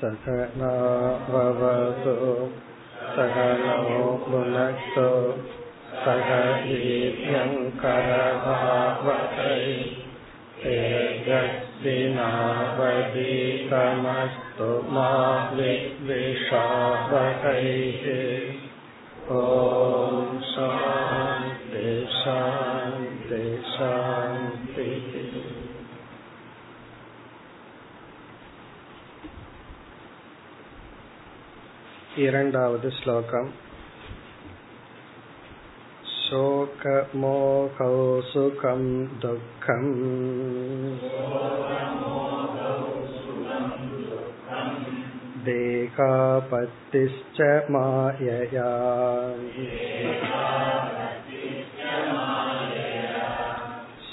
सघना भवतु सघनो गुणस्तु सह तेजस्विनावधीतमस्तु मा विद्विषावकैः ॐ शान्ति शान्ति शान्ति। இரண்டாவது ஸ்லோகம் शोकमोहौ सुखं दुःखम् देहापत्तिश्च मायया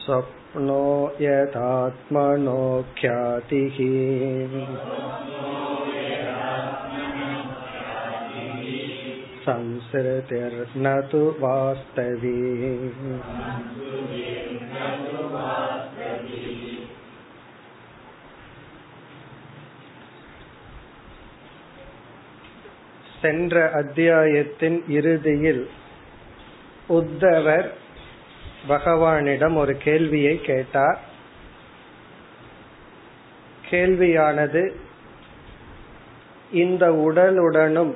स्वप्नो यदात्मनो ख्यातिः संसृतिर्न तु वास्तवी சென்ற அத்தியாயத்தின் இறுதியில் உத்தவர் பகவானிடம் ஒரு கேள்வியை கேட்டார் கேள்வியானது இந்த உடலுடனும்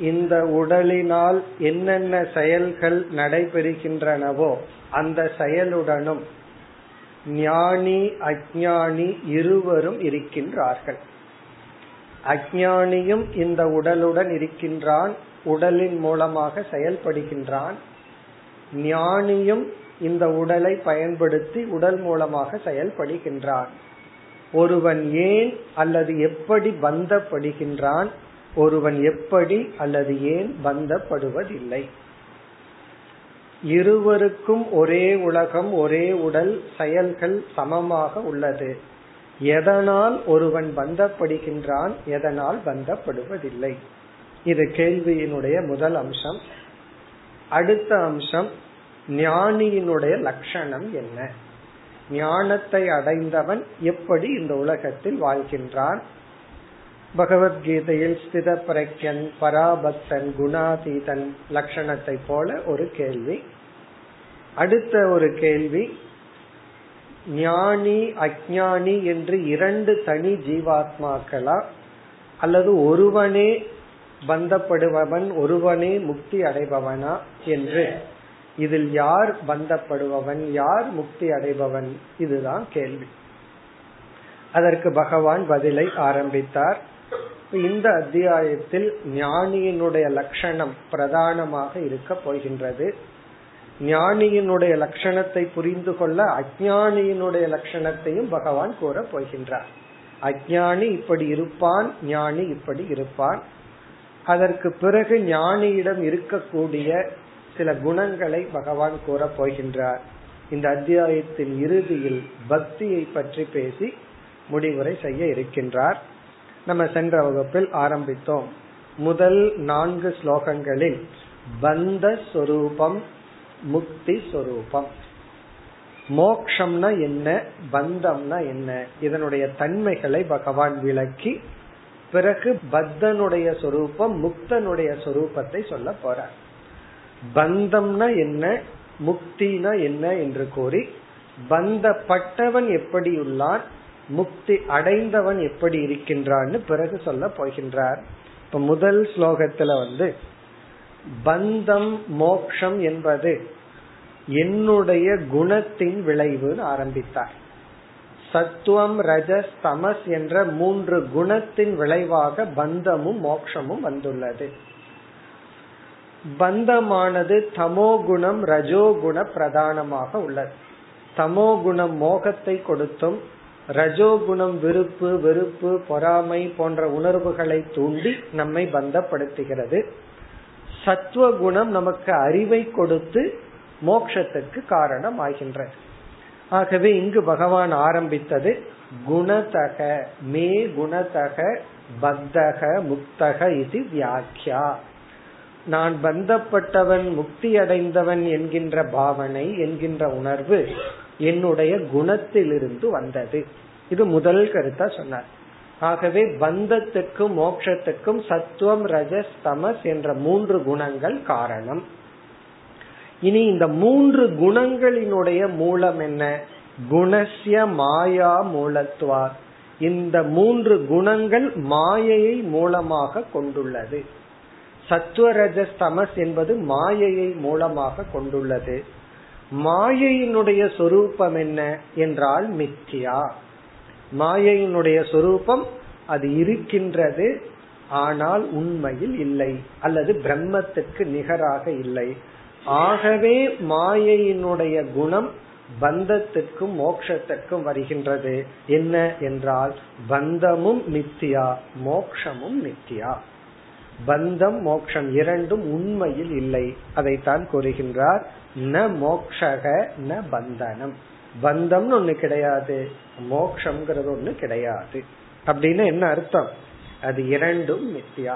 இந்த உடலினால் என்னென்ன செயல்கள் நடைபெறுகின்றனவோ அந்த செயலுடனும் ஞானி அஜானி இருவரும் இருக்கின்றார்கள். அஜானியும் இந்த உடலுடன் இருக்கின்றான் உடலின் மூலமாக செயல்படுகின்றான். ஞானியும் இந்த உடலை பயன்படுத்தி உடல் மூலமாக செயல்படுகின்றான். ஒருவன் ஏன் அல்லது எப்படி பந்தப்படுகின்றான்? ஒருவன் எப்படி அல்லது ஏன் பந்தப்படுவதில்லை. இருவருக்கும் ஒரே உலகம் ஒரே உடல் செயல்கள் சமமாக உள்ளது. எதனால் ஒருவன் பந்தப்படுகின்றான் எதனால் பந்தப்படுவதில்லை. இது கேள்வியினுடைய முதல் அம்சம். அடுத்த அம்சம் ஞானியினுடைய லட்சணம் என்ன? ஞானத்தை அடைந்தவன் எப்படி இந்த உலகத்தில் வாழ்கின்றான்? பகவத்கீதையில் ஸ்தித பிரக்யன் பராபக்தன் குணாதீதன் லட்சணத்தை போல ஒரு கேள்வி. அடுத்த ஒரு கேள்வி ஞானி அஜானி என்று இரண்டு தனி ஜீவாத்மாக்களா? அல்லது ஒருவனே பந்தப்படுபவன் ஒருவனே முக்தி அடைபவனா? என்று. இதில் யார் பந்தப்படுபவன் யார் முக்தி அடைபவன்? இதுதான் கேள்வி. அதற்கு பகவான் பதிலை ஆரம்பித்தார். இந்த அத்தியாயத்தில் ஞானியினுடைய லட்சணம் பிரதானமாக இருக்க போகின்றது. ஞானியினுடைய லட்சணத்தை புரிந்து கொள்ள அஜானியினுடைய லட்சணத்தையும் பகவான் கூற போகின்றார். அஜானி இப்படி இருப்பான் ஞானி இப்படி இருப்பான். அதற்கு பிறகு ஞானியிடம் இருக்கக்கூடிய சில குணங்களை பகவான் கூற போகின்றார். இந்த அத்தியாயத்தின் இறுதியில் பக்தியை பற்றி பேசி முடிவுரை செய்ய இருக்கின்றார். நம்ம சென்ற வகுப்பில் ஆரம்பித்தோம். முதல் நான்கு ஸ்லோகங்களில் பந்த சொரூபம் முக்தி சொரூபம். மோக்ஷம்னா என்ன பந்தம்னா என்ன இதனுடைய தன்மைகளை பகவான் விளக்கி பிறகு பத்தனுடைய சொரூபம் முக்தனுடைய சொரூபத்தை சொல்ல போற பந்தம்னா என்ன முக்தினா என்ன என்று கூறி பந்தப்பட்டவன் எப்படி உள்ளான் முக்தி அடைந்தவன் எப்படி இருக்கின்றான்னு பிறகு சொல்ல போகின்றார். இப்ப முதல் ஸ்லோகத்துல வந்து பந்தம் மோக்ஷம் என்பது என்னுடைய குணத்தின் விளைவுன்னு ஆரம்பித்தார். சத்துவம் ரஜஸ் தமஸ் என்ற மூன்று குணத்தின் விளைவாக பந்தமும் மோக்ஷமும் வந்துள்ளது. பந்தமானது தமோ குணம் ரஜோகுண பிரதானமாக உள்ளது. தமோ குணம் மோகத்தை கொடுத்தும் ரஜோகுணம் விருப்பு வெறுப்பு பொறாமை போன்ற உணர்வுகளை தூண்டி நம்மை பந்தப்படுத்துகிறது. சத்துவ குணம் நமக்கு அறிவை கொடுத்து மோக்ஷத்துக்கு காரணம் ஆகின்றது ஆகவே இங்கு பகவான் ஆரம்பித்தது குணதக மே குணதக பக்தக முக்தக இது வியாக்கியா. நான் பந்தப்பட்டவன் முக்தி அடைந்தவன் என்கின்ற பாவனை என்கின்ற உணர்வு என்னுடைய குணத்திலிருந்து வந்தது. இது முதல் கருத்தா சொன்னார். ஆகவே பந்தத்துக்கும் மோட்சத்துக்கும் சத்துவம் ரஜஸ் தமஸ் என்ற மூன்று குணங்கள் காரணம். இனி இந்த மூன்று குணங்களினுடைய மூலம் என்ன? குணசிய மாயா மூலத்துவார். இந்த மூன்று குணங்கள் மாயையை மூலமாக கொண்டுள்ளது. சத்துவரஜஸ் தமஸ் என்பது மாயையை மூலமாக கொண்டுள்ளது. மாயையினுடைய சொரூபம் என்ன என்றால் மித்தியா. மாயையினுடைய சொரூபம் அது இருக்கின்றது ஆனால் உண்மையில் இல்லை அல்லது பிரம்மத்துக்கு நிகராக இல்லை. ஆகவே மாயையினுடைய குணம் பந்தத்துக்கும் மோக்ஷத்துக்கும் வருகின்றது. என்ன என்றால் பந்தமும் மித்தியா மோக்ஷமும் மித்தியா. பந்தம் மோக்ஷம் இரண்டும் உண்மையில் இல்லை அதைத்தான் கூறுகின்றார். ந மோக்ஷக ந பந்தனம். பந்தம்னு ஒண்ணு கிடையாது. மோக்ஷங்கிறது ஒண்ணு கிடையாது. அப்படின்னு என்ன அர்த்தம்? அது இரண்டும் மித்தியா.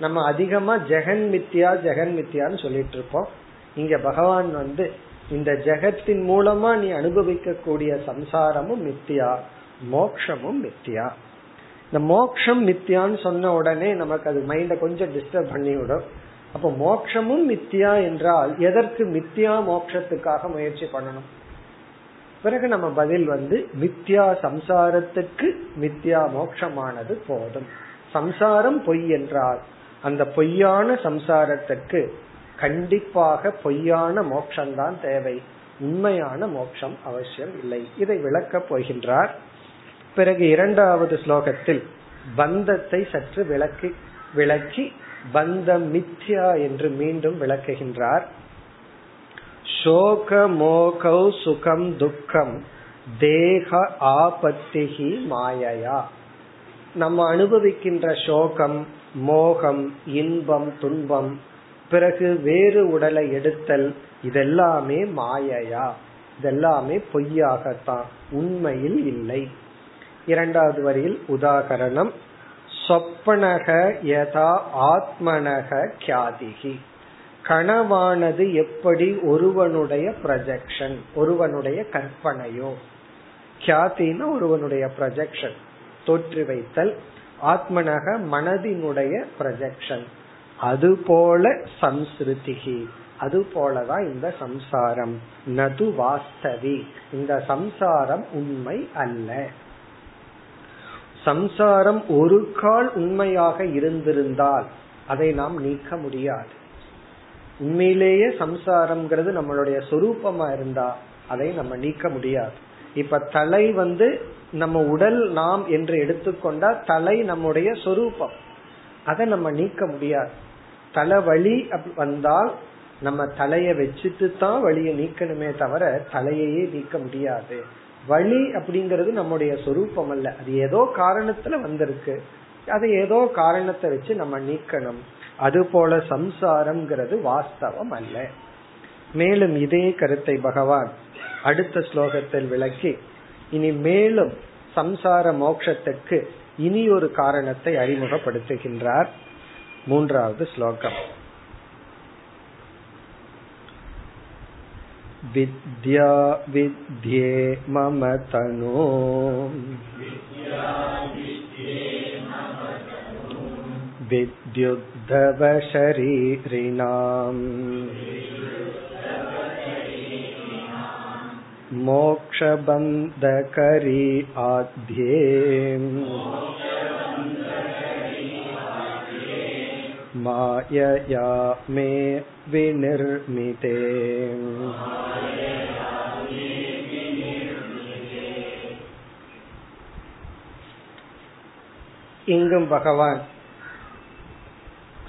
நம்ம அதிகமா ஜெகன் மித்தியா ஜெகன் மித்தியான்னு சொல்லிட்டு இருப்போம் இங்க பகவான் வந்து இந்த ஜெகத்தின் மூலமா நீ அனுபவிக்கக்கூடிய சம்சாரமும் மித்தியா மோக்ஷமும் மித்தியா. இந்த மோக்ஷம் மித்தியான்னு சொன்ன உடனே நமக்கு அது மைண்ட கொஞ்சம் டிஸ்டர்ப் பண்ணிவிடும். அப்ப மோக்ஷமும் மித்தியா என்றால் எதற்கு மித்தியா மோக்ஷத்துக்காக முயற்சி பண்ணணும்? பிறகு நம்ம பதில் வந்து மித்யா சம்சாரத்துக்கு மித்யா மோட்சமானது போதும். சம்சாரம் பொய் என்றால் அந்த பொய்யான சம்சாரத்துக்கு கண்டிப்பாக பொய்யான மோட்சம்தான் தேவை. உண்மையான மோட்சம் அவசியம் இல்லை. இதை விளக்கப் போகின்றார். பிறகு இரண்டாவது ஸ்லோகத்தில் பந்தத்தை சற்று விளக்கி விளக்கி பந்தம் மித்யா என்று மீண்டும் விளக்குகின்றார். சோக மோகௌ சுகம் துக்கம் தேக ஆபத்திகி மாயையா. நம்ம அனுபவிக்கின்ற சோகம் மோகம் இன்பம் துன்பம் பிறகு வேறு உடலை எடுத்தல் இதெல்லாமே மாயையா. இதெல்லாமே பொய்யாகத்தான் உண்மையில் இல்லை. இரண்டாவது வரியில் உதாகரணம். சொப்பனக யதா ஆத்மனக கியாதிகி கனவானது எப்படி ஒருவனுடைய ப்ரொஜெக்ஷன் ஒருவனுடைய கற்பனையோ? கியாத்தின ஒருவனுடைய ப்ரொஜெக்ஷன் தோற்றி வைத்தல் ஆத்மனக மனதினுடைய ப்ரொஜெக்ஷன் அதுபோல சம்ஸ்ருதிகி அது போலதான் இந்த சம்சாரம். நது வாஸ்தவி. இந்த சம்சாரம் உண்மை அல்ல. சம்சாரம் ஒரு கால் உண்மையாக இருந்திருந்தால் அதை நாம் நீக்க முடியாது. உண்மையிலேயே சம்சாரம்ங்கிறது நம்மளுடைய சொரூபமா இருந்தா அதை நம்ம நீக்க முடியாது. இப்ப தலை வந்து நம்ம உடல் நாம் என்று எடுத்துக்கொண்டா தலை நம்முடைய சொரூபம். அதை நம்ம நீக்க முடியாது. தலைவலி வந்தால் நம்ம தலைய வச்சுட்டு தான் வழியை நீக்கணுமே தவிர தலையையே நீக்க முடியாது. வழி அப்படிங்கிறது நம்முடைய சொரூபம் அல்ல அது ஏதோ காரணத்துல வந்திருக்கு. அதை ஏதோ காரணத்தை வச்சு நம்ம நீக்கணும். அது போல சம்சாரம்ங்கிறது வாஸ்தவம் அல்ல. மேலும் இதே கருத்தை பகவான் அடுத்த ஸ்லோகத்தில் விளக்கி இனி மேலும் சம்சார மோக்ஷத்துக்கு இனி ஒரு காரணத்தை அறிமுகப்படுத்துகின்றார். மூன்றாவது ஸ்லோகம். विद्या विद्ये मम तनो विद्युद्धव शरीरिणाम् मोक्षबन्धकरी आध्ये मायया मे विनिर्मिते இங்கும் பகவான்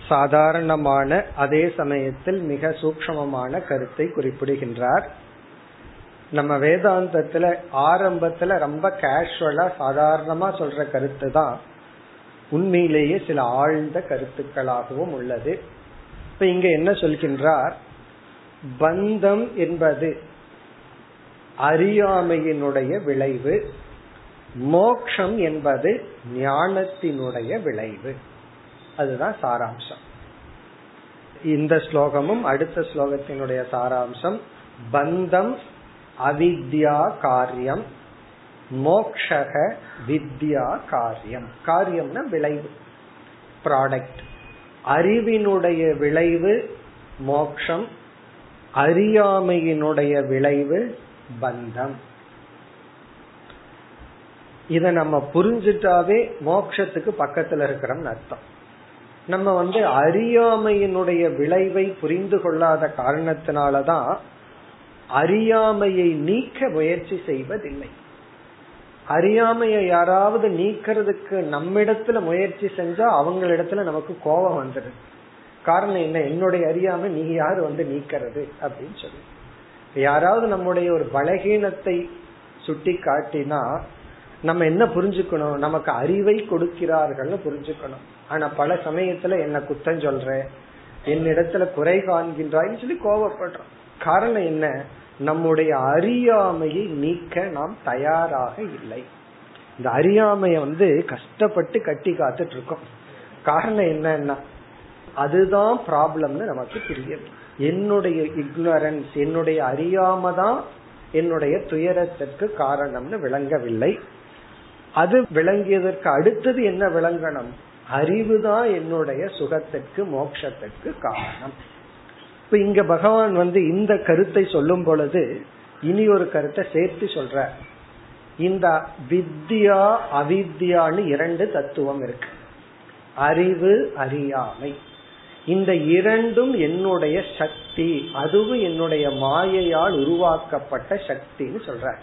சாதாரணமான அதே சமயத்தில் மிக சூக்ஷமமான கருத்தை குறிப்பிடுகின்றார். நம்ம வேதாந்தத்துல ஆரம்பத்துல ரொம்ப கேஷுவலா சாதாரணமா சொல்ற கருத்து தான். உண்மையிலேயே சில ஆழ்ந்த கருத்துக்களாகவும் உள்ளது. இப்ப இங்க என்ன சொல்கின்றார்? பந்தம் என்பது அறியாமையினுடைய விளைவு. மோக்ஷம் என்பது ஞானத்தினுடைய விளைவு. அதுதான் சாராம்சம். இந்த ஸ்லோகமும் அடுத்த ஸ்லோகத்தினுடைய சாராம்சம் பந்தம் அவித்யா காரியம் மோக்ஷக வித்யா காரியம். காரியம்னா விளைவு ப்ராடக்ட் அறிவினுடைய விளைவு மோக்ஷம் அறியாமையினுடைய விளைவு பந்தம். இத நம்ம புரிஞ்சுட்டாவே மோக்ஷத்துக்கு பக்கத்துல இருக்கிறோம்னு அர்த்தம். நம்ம வந்து அறியாமையினுடைய விளைவை புரிந்து கொள்ளாத காரணத்தினாலதான் அறியாமையை நீக்க முயற்சி செய்வதில்லை. அறியாமையை யாராவது நீக்கிறதுக்கு நம்மிடத்துல முயற்சி செஞ்சா அவங்களிடத்துல நமக்கு கோபம் வந்துடுது. காரணம் என்ன? என்னுடைய அறியாமை நீ யாரு வந்து நீக்கிறது அப்படின்னு சொல்லி. யாராவது நம்முடைய ஒரு பலகீனத்தை சுட்டி காட்டினா நம்ம என்ன புரிஞ்சுக்கணும்? நமக்கு அறிவை கொடுக்கிறார்கள்னு புரிஞ்சுக்கணும். ஆனா பல சமயத்துல என்ன குத்தம் சொல்ற என்னிடத்துல குறை காண்கின்றாய்ன்னு சொல்லி கோபப்படுறோம் காரணம் என்ன? நம்முடைய அறியாமையை நீக்க நாம் தயாராக இல்லை. இந்த அறியாமைய வந்து கஷ்டப்பட்டு கட்டி காத்துட்டு இருக்கோம் காரணம் என்னன்னா அதுதான் ப்ராப்ளம்னு நமக்கு தெரியும் என்னுடைய இக்னரன்ஸ் என்னுடைய அறியாம தான் என்னுடைய துயரத்திற்கு காரணம்னு விளங்கவில்லை. அது விளங்கியதற்கு அடுத்தது என்ன விளங்கணும்? அறிவுதான் என்னுடைய சுகத்திற்கு மோட்சத்திற்கு காரணம். இப்ப இங்க பகவான் வந்து இந்த கருத்தை சொல்லும் பொழுது இனி ஒரு கருத்தை சேர்த்து சொல்ற இந்த வித்யா அவித்யான்னு இரண்டு தத்துவம் இருக்கு. அறிவு அறியாமை. இந்த இரண்டும் என்னுடைய சக்தி அதுவும் என்னுடைய மாயையால் உருவாக்கப்பட்ட சக்தின்னு சொல்ற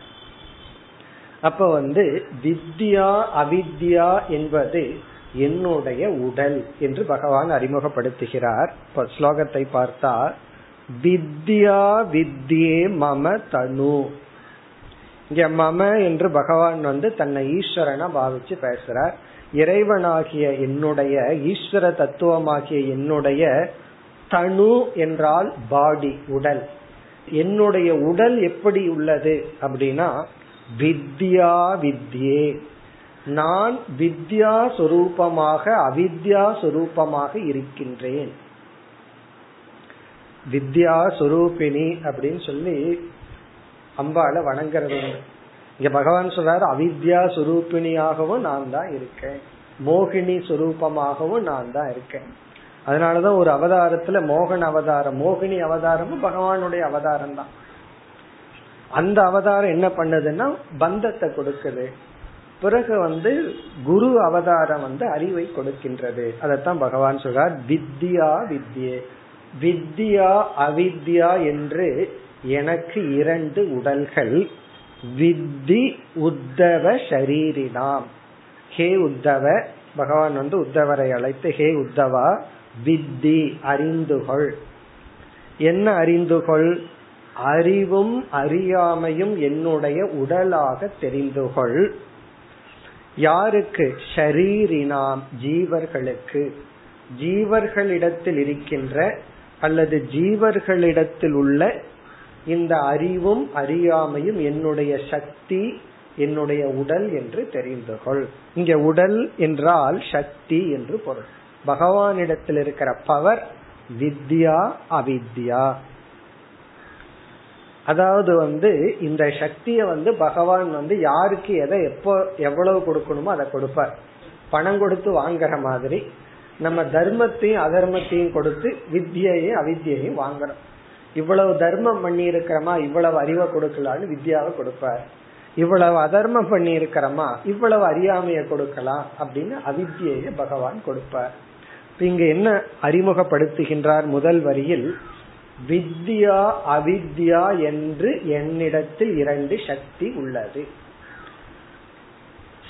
அப்ப வந்து வித்யா அவித்யா என்பது என்னுடைய உடல் என்று பகவான் அறிமுகப்படுத்துகிறார். ஸ்லோகத்தை பார்த்தால் வித்யா வித்யே மம தனு. இங்க மம என்று பகவான் வந்து தன்னை ஈஸ்வரனா பாவிச்சு பேசுறார். இறைவனாகிய என்னுடைய ஈஸ்வர தத்துவமாகிய என்னுடைய தனு என்றால் பாடி உடல். என்னுடைய உடல் எப்படி உள்ளது அப்படின்னா வித்யா வித்யே. நான் வித்யா சொரூபமாக அவித்யா சொரூபமாக இருக்கின்றேன். வித்யா சொரூபிணி அப்படின்னு சொல்லி அம்பால வணங்குறது இங்க பகவான் சொல்றாரு அவித்யா சுரூபிணியாகவும் நான் தான் இருக்கேன். மோகினி சுரூபமாகவும் நான் தான் இருக்கேன். அதனாலதான் ஒரு அவதாரத்துல மோகன் அவதாரம் மோகினி அவதாரமும் பகவானுடைய அவதாரம் தான் அந்த அவதாரம் என்ன பண்ணுதுன்னா பந்தத்தை கொடுக்குது. பிறகு வந்து குரு அவதாரம் வந்து அறிவை கொடுக்கின்றது. அதத்தான் பகவான் சொல்றார் வித்யா வித்யே. வித்யா அவித்யா என்று எனக்கு இரண்டு உடல்கள் வித்தி உத்தவ ஷரீரினாம். ஹே உத்தவ பகவான் வந்து உத்தவரை அழைத்து ஹே உத்தவா வித்தி அறிந்துகொள் என்ன அறிந்துகொள் அறிவும் அறியாமையும் என்னுடைய உடலாக தெரிந்துகொள். யாருக்கு? ஷரீரினாம் ஜீவர்களுக்கு. ஜீவர்களிடத்தில் இருக்கின்ற அல்லது ஜீவர்களிடத்தில் உள்ள இந்த அறிவும் அறியாமையும் என்னுடைய சக்தி என்னுடைய உடல் என்று தெரிந்து கொள் இங்க உடல் என்றால் சக்தி என்று பொருள். பகவானிடத்தில் இருக்கிற பவர் வித்யா அவித்யா. அதாவது வந்து இந்த சக்தியை வந்து பகவான் வந்து யாருக்கு எதை எப்போ எவ்வளவு கொடுக்கணுமோ அதை கொடுப்பார். பணம் கொடுத்து வாங்குற மாதிரி நம்ம தர்மத்தையும் அதர்மத்தையும் கொடுத்து வித்தியையும் அவித்தியையும் வாங்குறோம் இவ்வளவு தர்மம் பண்ணி இருக்கிறமா இவ்வளவு அறிவை கொடுக்கலான்னு வித்யாவை கொடுப்பார். இவ்வளவு அதர்மம் பண்ணி இருக்கிறமா இவ்வளவு அறியாமைய கொடுக்கலாம் அப்படின்னு அவித்தியைய பகவான் கொடுப்பார். இங்க என்ன அறிமுகப்படுத்துகின்றார் முதல் வரியில் வித்யா அவித்யா என்று என்னிடத்தில் இரண்டு சக்தி உள்ளது.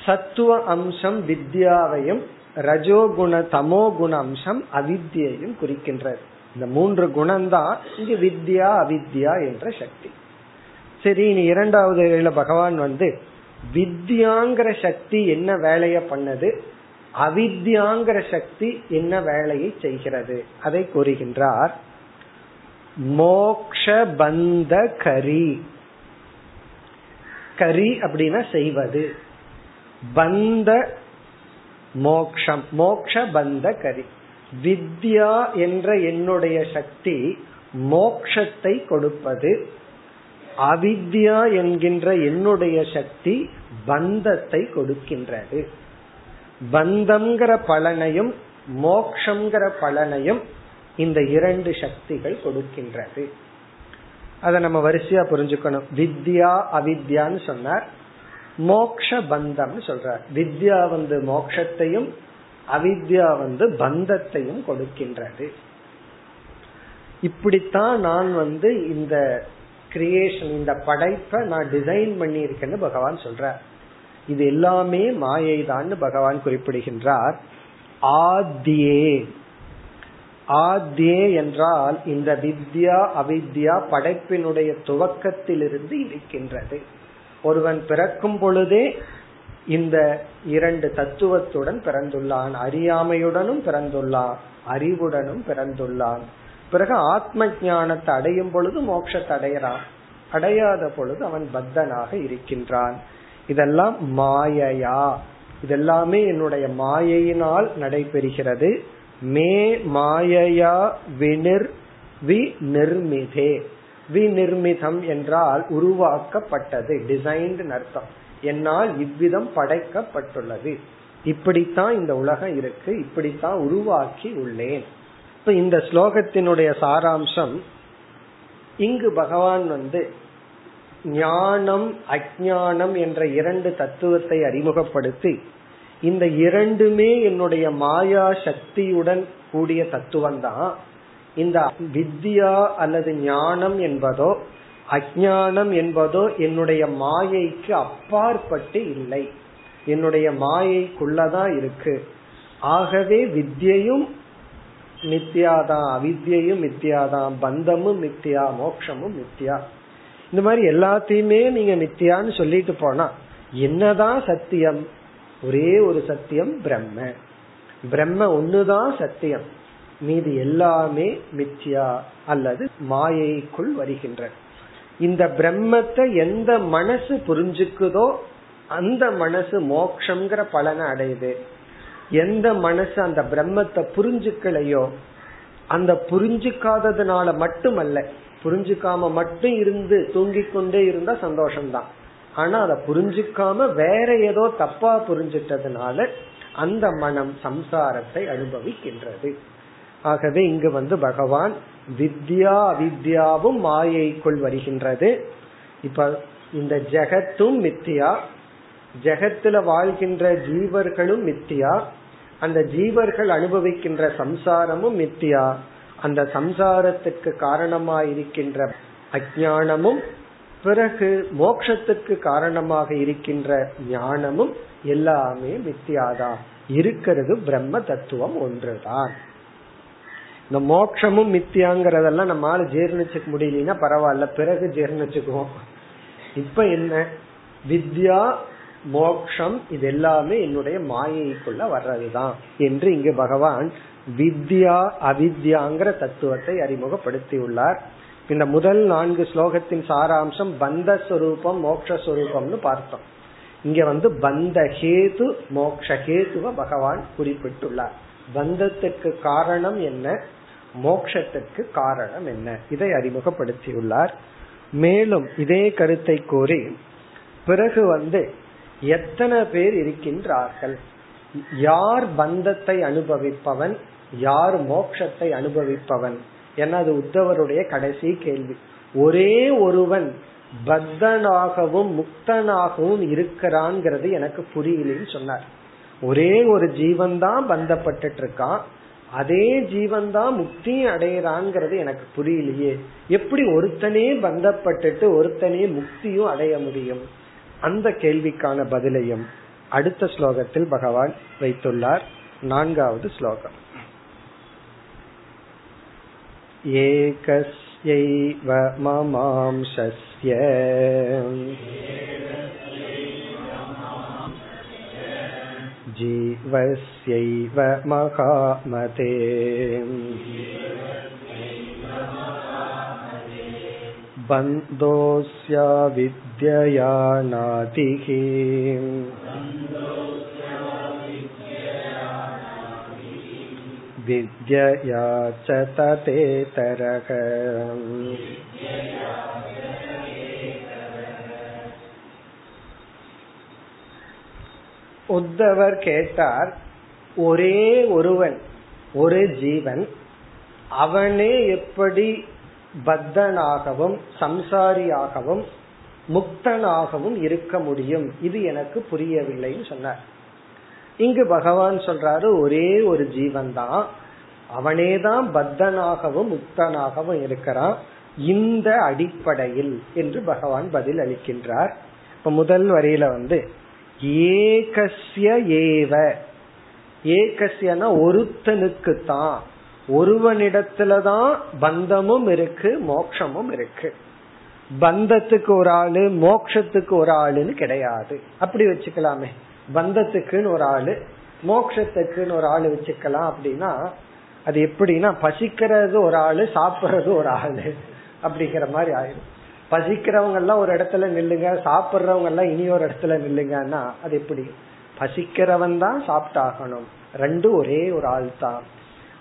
சத்துவ அம்சம் வித்யாவையும் ரஜோகுண தமோகுண அம்சம் அவித்யையும் குறிக்கின்றது. இந்த மூன்று குணம்தான் இங்கு வித்யா அவித்யா என்ற சக்தி. சரி இனி இரண்டாவது பகவான் வந்து வித்யாங்கிற சக்தி என்ன வேலைய பண்ணது? அவித்யாங்கிற சக்தி என்ன வேலையை செய்கிறது? அதை கூறுகின்றார். மோக்ஷ பந்த கரி கரி அப்படின்னா செய்வது. பந்த மோக்ஷம் மோக்ஷ பந்த கரி வித்யா என்ற என்னுடைய சக்தி மோக்ஷத்தை கொடுப்பது. அவித்யா என்கின்ற என்னுடைய சக்தி பந்தத்தை கொடுக்கின்றது. பந்தம்ங்கிற பலனையும் மோக்ஷங்கிற பலனையும் இந்த இரண்டு சக்திகள் கொடுக்கின்றது. அதை நம்ம வரிசையா புரிஞ்சுக்கணும். வித்யா அவித்யான்னு சொன்னார். மோக்ஷ பந்தம்னு சொல்றார். வித்யா வந்து மோக்ஷத்தையும் அவித்யா வந்து பந்தத்தையும் கொடுக்கின்றது. இப்படித்தான் நான் வந்து இந்த கிரியேஷன் இந்த படைப்பை நான் டிசைன் பண்ணி இருக்கேன்னு பகவான் சொல்றார். இது எல்லாமே மாயை தான் பகவான் குறிப்பிடுகின்றார். ஆத்தியே ஆத்தியே என்றால் இந்த வித்யா அவித்யா படைப்பினுடைய துவக்கத்திலிருந்து இருக்கின்றது ஒருவன் பிறக்கும் பொழுதே இந்த இரண்டு தத்துவத்துடன் பிறந்துள்ளான். அறியாமையுடனும் பிறந்துள்ளான். அறிவுடனும் பிறந்துள்ளான். பிறகு ஆத்ம ஞானத்தை அடையும் பொழுது மோட்சத்தை அடைகிறான். அடையாத பொழுது அவன் பத்தனாக இருக்கின்றான். இதெல்லாம் மாயையா? இதெல்லாமே என்னுடைய மாயையினால் நடைபெறுகிறது. மே மாயையா வினிர் வி நிர்மிதே விநிர்மிதம் என்றால் உருவாக்கப்பட்டது டிசைன்டு அர்த்தம். என்னால் இவ்விதம் படைக்கப்பட்டுள்ளது. இப்படித்தான் இந்த உலகம் இருக்கு இப்படித்தான் உருவாக்கி உள்ளேன். இப்ப இந்த ஸ்லோகத்தினுடைய சாராம்சம் இங்கு பகவான் வந்து ஞானம் அஜானம் என்ற இரண்டு தத்துவத்தை அறிமுகப்படுத்தி இந்த இரண்டுமே என்னுடைய மாயா சக்தியுடன் கூடிய தத்துவம் தான் இந்த வித்யா அல்லது ஞானம் என்பதோ அஜானம் என்பதோ என்னுடைய மாயைக்கு அப்பாற்பட்டு இல்லை. என்னுடைய மாயைக்குள்ளதான் இருக்கு. ஆகவே வித்யையும் மித்தியாதான் அவித்யையும் மித்தியாதான் பந்தமும் மித்தியா மோக்ஷமும் மித்தியா இந்த மாதிரி எல்லாத்தையுமே நீங்க மித்தியான்னு சொல்லிட்டு போனா என்னதான் சத்தியம்? ஒரே ஒரு சத்தியம் பிரம்ம. பிரம்ம ஒண்ணுதான் சத்தியம். மீது எல்லாமே மித்யா அல்லது மாயைக்குள் வருகின்ற. இந்த பிரம்மத்தை எந்த மனசு புரிஞ்சுக்குதோ அந்த மனசு மோக்ஷங்கிற பலனை அடையுது. எந்த மனசு அந்த பிரம்மத்தை புரிஞ்சுக்கலையோ அந்த புரிஞ்சுக்காததுனால மட்டுமல்ல புரிஞ்சுக்காம மட்டும் இருந்து தூங்கிக் கொண்டே இருந்தா சந்தோஷம்தான். ஆனா அதை புரிஞ்சுக்காம வேற ஏதோ தப்பா புரிஞ்சிட்டதுனால அந்த மனம் சம்சாரத்தை அனுபவிக்கின்றது. ஆகவே இங்கு வந்து பகவான் வித்யா அவித்யாவும் மாயைக்குள் வருகின்றது. இப்ப இந்த ஜெகத்தும் மித்தியா ஜெகத்துல வாழ்கின்ற ஜீவர்களும் மித்தியா அந்த ஜீவர்கள் அனுபவிக்கின்ற சம்சாரமும் மித்தியா அந்த சம்சாரத்துக்கு காரணமாயிருக்கின்ற அஜானமும் பிறகு மோக்ஷத்துக்கு காரணமாக இருக்கின்ற ஞானமும் எல்லாமே மித்தியாதான் இருக்கிறது பிரம்ம தத்துவம் ஒன்றுதான். இந்த மோட்சமும் மித்தியாங்கிறதெல்லாம் நம்மளால ஜீர்ணிச்சுக்க முடியலன்னா பரவாயில்ல பிறகு ஜீர்ணிச்சுக்குவோம். இப்ப என்ன? வித்யா மோக்ஷம் இது எல்லாமே என்னுடைய மாயைக்குள்ள வர்றதுதான் என்று இங்கு பகவான் வித்யா அவித்யாங்கிற தத்துவத்தை அறிமுகப்படுத்தியுள்ளார். இந்த முதல் நான்கு ஸ்லோகத்தின் சாராம்சம் பந்த ஸ்வரூபம் மோக்ஷரூபம்னு பார்த்தோம். இங்க வந்து பந்த ஹேது மோக்ஷ ஹேதுவ பகவான் குறிப்பிட்டுள்ளார். பந்தத்துக்கு காரணம் என்ன? மோக்ஷத்துக்கு காரணம் என்ன? இதை அறிமுகப்படுத்தியுள்ளார். மேலும் இதே கருத்தை கூறி பிறகு வந்து எத்தனை பேர் இருக்கின்றார்கள்? யார் பந்தத்தை அனுபவிப்பவன்? யார் மோக்ஷத்தை அனுபவிப்பவன்? ஏன்னா அது உத்தவருடைய கடைசி கேள்வி. ஒரே ஒருவன் பத்தனாகவும் முக்தனாகவும் இருக்கிறான்ங்கிறது எனக்கு புரியலன்னு சொன்னார். ஒரே ஒரு ஜீவன் தான் பந்தப்பட்டு இருக்கான் அதே ஜீவன் தான் முக்தி அடையிறாங்கிறது எனக்கு புரியலையே. எப்படி ஒருத்தனே பந்தப்பட்டுட்டு ஒருத்தனே முக்தியும் அடைய முடியும்? அந்த கேள்விக்கான பதிலையும் அடுத்த ஸ்லோகத்தில் பகவான் வைத்துள்ளார். நான்காவது ஸ்லோகம். एकस्यैव ममांशस्य जीवस्यैव महामते बन्धोऽस्या विद्यया नातिः विद्यया च ततेतरः உத்தவர் கேட்டார் ஒரே ஒருவன் ஒரு ஜீவன் அவனே எப்படி பத்தனாகவும் சம்சாரியாகவும் முக்தனாகவும் இருக்க முடியும்? இது எனக்கு புரியவில்லைன்னு சொன்னார். இங்கு பகவான் சொல்றாரு ஒரே ஒரு ஜீவன் தான் அவனே தான் பத்தனாகவும் முக்தனாகவும் இருக்கிறான். இந்த அடிப்படையில் என்று பகவான் பதில் அளிக்கின்றார். இப்ப முதல் வரியில வந்து ஏகசிய ஏவ. ஏகசியனா ஒருத்தனுக்கு தான் ஒருவனிடத்துலதான் பந்தமும் இருக்கு மோட்சமும் இருக்கு. பந்தத்துக்கு ஒரு ஆளு மோக்ஷத்துக்கு ஒரு ஆளுன்னு கிடையாது. அப்படி வச்சுக்கலாமே. பந்தத்துக்குன்னு ஒரு ஆளு மோக்ஷத்துக்குன்னு ஒரு ஆளு வச்சுக்கலாம் அப்படின்னா அது எப்படின்னா பசிக்கிறது ஒரு ஆளு சாப்பிடுறது ஒரு ஆளு அப்படிங்கிற மாதிரி ஆயிடும் பசிக்கிறவங்க எல்லாம் ஒரு இடத்துல நில்லுங்க சாப்பிடுறவங்க எல்லாம் இனி ஒரு இடத்துல நில்லுங்கன்னா அது எப்படி? பசிக்கிறவன் தான் சாப்பிட்டாகணும். ரெண்டும் ஒரே ஒரு ஆள் தான்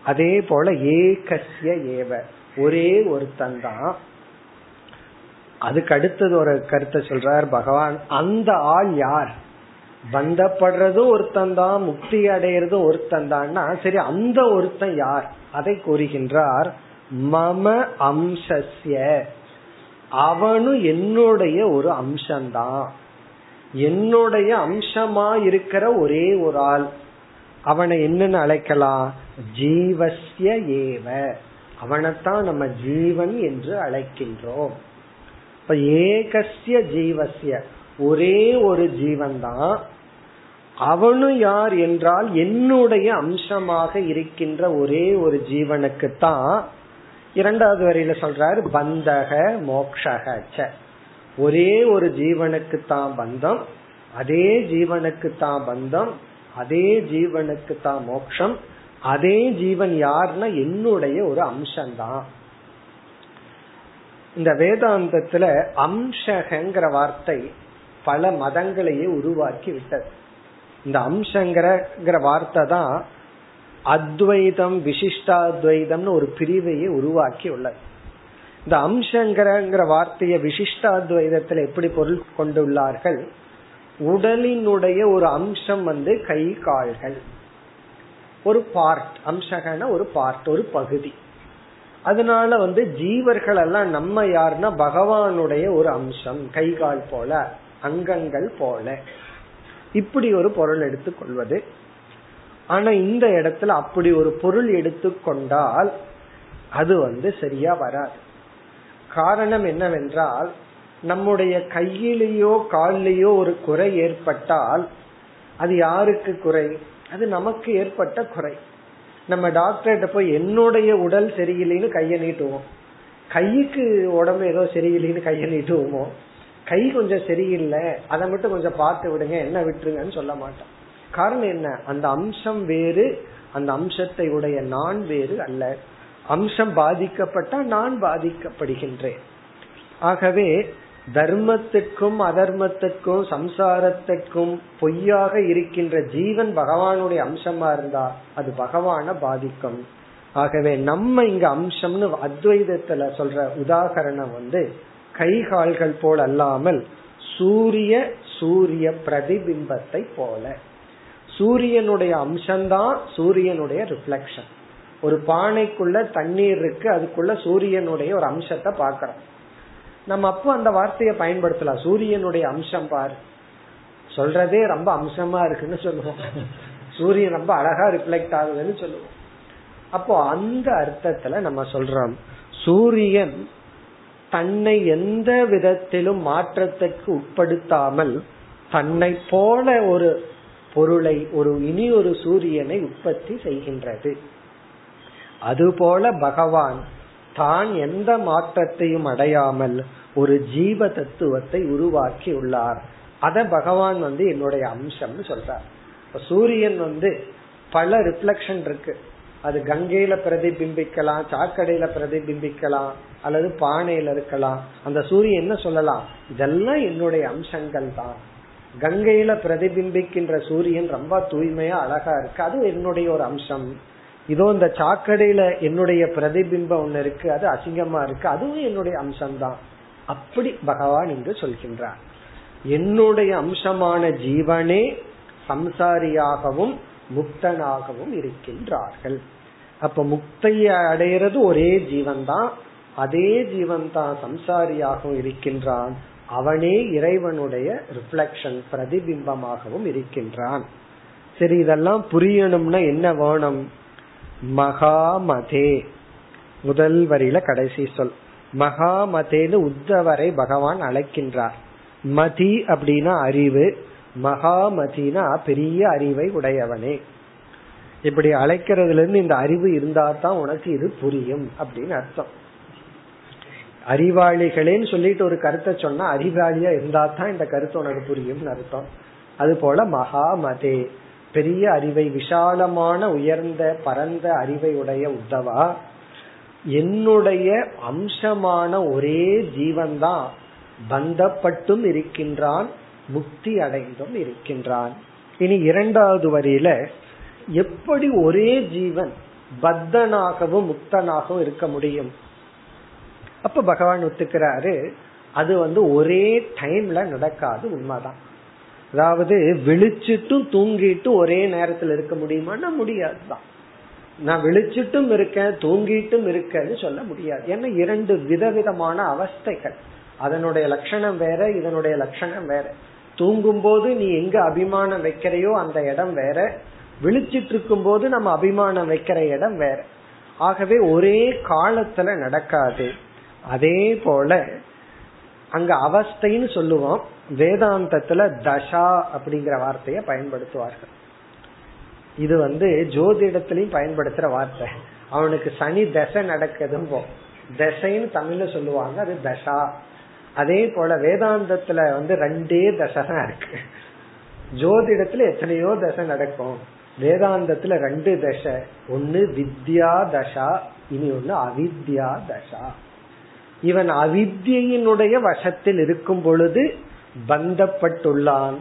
அதே போல ஏகசிய ஏவ ஒரே ஒருத்தன் தான். அதுக்கு அடுத்தது ஒரு கருத்தை சொல்றார் பகவான். அந்த ஆள் யார்? பந்தப்படுறதும் ஒருத்தன் தான் முக்தி அடையிறதும் ஒருத்தன் தான்னா சரி அந்த ஒருத்தன் யார்? அதை கூறுகின்றார் மம அம்சஸ்ய. அவனும் என்னுடைய ஒரு அம்சம்தான் என்னுடைய அம்சமா இருக்கிற ஒரே ஒரு ஆள். அவனை என்னன்னு அழைக்கலாம்? ஜீவசிய ஏவ. அவனைத்தான் நம்ம ஜீவன் என்று அழைக்கின்றோம். இப்ப ஏகசிய ஜீவசிய ஒரே ஒரு ஜீவன் தான் அவனு யார் என்றால் என்னுடைய அம்சமாக இருக்கின்ற ஒரே ஒரு ஜீவனுக்கு தான் இரண்டாவது வரையில சொல்றாரு பந்தக மோக்ஷக ஒரே ஒரு ஜீவனுக்கு தான் பந்தம் அதே ஜீவனுக்கு தான் பந்தம் அதே ஜீவனுக்கு தான் மோக்ஷம் அதே ஜீவன் யாருன்னா என்னுடைய ஒரு அம்சம்தான் இந்த வேதாந்தத்துல அம்சகங்கிற வார்த்தை பல மதங்களையே உருவாக்கி விட்டது. இந்த அம்சங்கிற வார்த்தை தான் அத்வைதம் விசிஷ்டாத்வைதம்னு ஒரு பிரிவையே உருவாக்கி உள்ளது. இந்த அம்சங்கிற வார்த்தையை விசிஷ்டாத்வைதத்துல எப்படி பொருள் கொண்டுள்ளார்கள்? உடலினுடைய ஒரு அம்சம் வந்து கை கால்கள். ஒரு பார்ட் அம்சகன ஒரு பார்ட் ஒரு பகுதி. அதனால வந்து ஜீவர்கள் எல்லாம் நம்ம யாருன்னா பகவானுடைய ஒரு அம்சம் கை கால் போல. அங்கங்கள் போல. இப்படி ஒரு பொருள் எடுத்துக்கொள்வது. ஆனா இந்த இடத்துல அப்படி ஒரு பொருள் எடுத்துக்கொண்டால் அது வந்து சரியா வராது. காரணம் என்னவென்றால் நம்முடைய கையிலேயோ காலிலேயோ ஒரு குறை ஏற்பட்டால் அது யாருக்கு குறை? அது நமக்கு ஏற்பட்ட குறை. நம்ம டாக்டர்கிட்ட போய் என்னுடைய உடல் சரியில்லைன்னு கையை நீட்டுவோம். கைக்கு உடம்பு ஏதோ சரியில்லைன்னு கையை நீட்டுவோமோ? கை கொஞ்சம் சரியில்லை அதை மட்டும் கொஞ்சம் பார்த்து விடுங்க என்ன விட்டுருங்கன்னு சொல்ல மாட்டோம் காரணம் என்ன? அந்த அம்சம் வேறு அந்த அம்சத்தை உடைய நான் வேறு அல்ல. அம்சம் பாதிக்கப்பட்டா நான் பாதிக்கப்படுகின்றேன். ஆகவே தர்மத்துக்கும் அதர்மத்துக்கும் சம்சாரத்துக்கும் பொய்யாக இருக்கின்ற ஜீவன் பகவானுடைய அம்சமா இருந்தா அது பகவான பாதிக்கும். ஆகவே நம்ம இங்க அம்சம்னு அத்வைதத்துல சொல்ற உதாகரணம் வந்து கை கால்கள் போல் அல்லாமல் சூரிய சூரிய பிரதிபிம்பத்தை போல. சூரியனுடைய அம்சம்தான் சூரியனுடைய ரிஃப்ளெக்ஷன் ஒரு பானைக்குள்ள தண்ணீர் இருக்கு அதுக்குள்ள சூரியனுடைய ஒரு அம்சத்தை பாக்கிறோம் நம்ம அப்போ அந்த வார்த்தையை பயன்படுத்தலாம். சூரியனுடைய அம்சம் பாரு. சொல்றதே ரொம்ப அம்சமா இருக்குன்னு சொல்லுவோம். சூரியன் ரொம்ப அழகா ரிஃப்ளெக்ட் ஆகுதுன்னு சொல்லுவோம். அப்போ அந்த அர்த்தத்துல நம்ம சொல்றோம் சூரியன் தன்னை எந்த விதத்திலும் மாற்றத்திற்கு உட்படுத்தாமல் தன்னை போல ஒரு பொருளை ஒரு இனி ஒரு சூரியனை உற்பத்தி செய்கின்றது. அதுபோல பகவான் தான் எந்த மாற்றத்தையும் அடையாமல் ஒரு ஜீவ தத்துவத்தை உருவாக்கி உள்ளார். அத பகவான் வந்து என்னுடைய அம்சம்னு சொல்றார். சூரியன் வந்து பல ரிஃப்ளெக்ஷன் இருக்கு. அது கங்கையில பிரதிபிம்பிக்கலாம் சாக்கடையில பிரதிபிம்பிக்கலாம் அல்லது பானையில இருக்கலாம். அந்த சூரியன் என்ன சொல்லலாம்? இதெல்லாம் என்னுடைய அம்சங்கள் தான். கங்கையில பிரதிபிம்பிக்கின்ற சூரியன் ரொம்ப தூய்மையா அழகா இருக்கு. அது என்னுடைய ஒரு அம்சம். இதோ இந்த சாக்கடையில என்னுடைய பிரதிபிம்பம் ஒண்ணு இருக்கு. அது அசிங்கமா இருக்கு. அதுவும் என்னுடைய அம்சம்தான் அப்படி பகவான் இங்கு சொல்கின்றார். என்னுடைய அம்சமான ஜீவனே சம்சாரியாகவும் முக்தனாகவும் இருக்கின்றார்கள். அப்ப முக்தையை அடையிறது ஒரே ஜீவன் தான் அதே ஜீவன் தான் சம்சாரியாகவும் இருக்கின்றான். அவனே இறைவனுடைய ரிஃப்ளக்ஷன் பிரதிபிம்பமாகவும் இருக்கின்றான். சரி இதெல்லாம் புரியணும்னா என்ன வேணும்? மகாமதே முதல் வரியில கடைசி சொல். மகாமதேன்னு உத்தவரை பகவான் அழைக்கின்றார். மதி அப்படின்னா அறிவு. மகாமதினா பெரிய அறிவை உடையவனே. இப்படி அழைக்கிறதுல இருந்து இந்த அறிவு இருந்தா தான் உனக்கு இது புரியும் அப்படின்னு அர்த்தம். அறிவாளிகளேன்னு சொல்லிட்டு ஒரு கருத்தை சொன்னா அறிவாளியா இருந்தா தான் இந்த கருத்து உனக்கு புரியும் அர்த்தம். அது போல மகாமதே பெரிய அறிவை விஷாலமான உயர்ந்த பரந்த அறிவை உடைய உத்தவா என்னுடைய அம்சமான ஒரே ஜீவன் தான் பந்தப்பட்டும் இருக்கின்றான் முக்தி அடைந்தும் இருக்கின்றான். இனி இரண்டாவது வரியில எப்படி ஒரே ஜீவன் பத்தனாகவும் முக்தனாகவும் இருக்க முடியும்? அப்ப பகவான் ஒத்துக்கிறாரு அது வந்து ஒரே டைம்ல நடக்காது உண்மைதான். அதாவது விழிச்சிட்டும் தூங்கிட்டும் ஒரே நேரத்தில் இருக்க முடியுமான்னா முடியாதுதான். நான் விழிச்சிட்டும் இருக்கேன் தூங்கிட்டும் இருக்கேன்னு சொல்ல முடியாது. ஏன்னா இரண்டு விதவிதமான அவஸ்தைகள். அதனுடைய லட்சணம் வேற இதனுடைய லட்சணம் வேற. தூங்கும் போது நீ எங்க அபிமானம் வைக்கிறையோ அந்த இடம் வேற. விழிச்சிட்டு இருக்கும் போது நம்ம அபிமானம் வைக்கிற இடம் வேற. ஆகவே ஒரே காலத்துல நடக்காது. அதே போல அங்க அவஸ்தைன்னு சொல்லுவோம். வேதாந்தத்துல தசா அப்படிங்கிற வார்த்தைய பயன்படுத்துவார்கள். இது வந்து ஜோதிடத்திலையும் பயன்படுத்துற வார்த்தை. அவனுக்கு சனி தசை நடக்குதும் தசைன்னு தமிழ்ல சொல்லுவாங்க அது தசா. அதே போல வேதாந்தத்துல வந்து ரெண்டே தசை தான் இருக்கு. ஜோதிடத்துல எத்தனையோ தசை நடக்கும். வேதாந்தத்துல ரெண்டு தசை. ஒன்னு வித்யா தசா இனி ஒன்னு அவித்யா தசா. இவன் அவித்யினுடைய வசத்தில் இருக்கும் பொழுது பந்தப்பட்டுள்ளான்.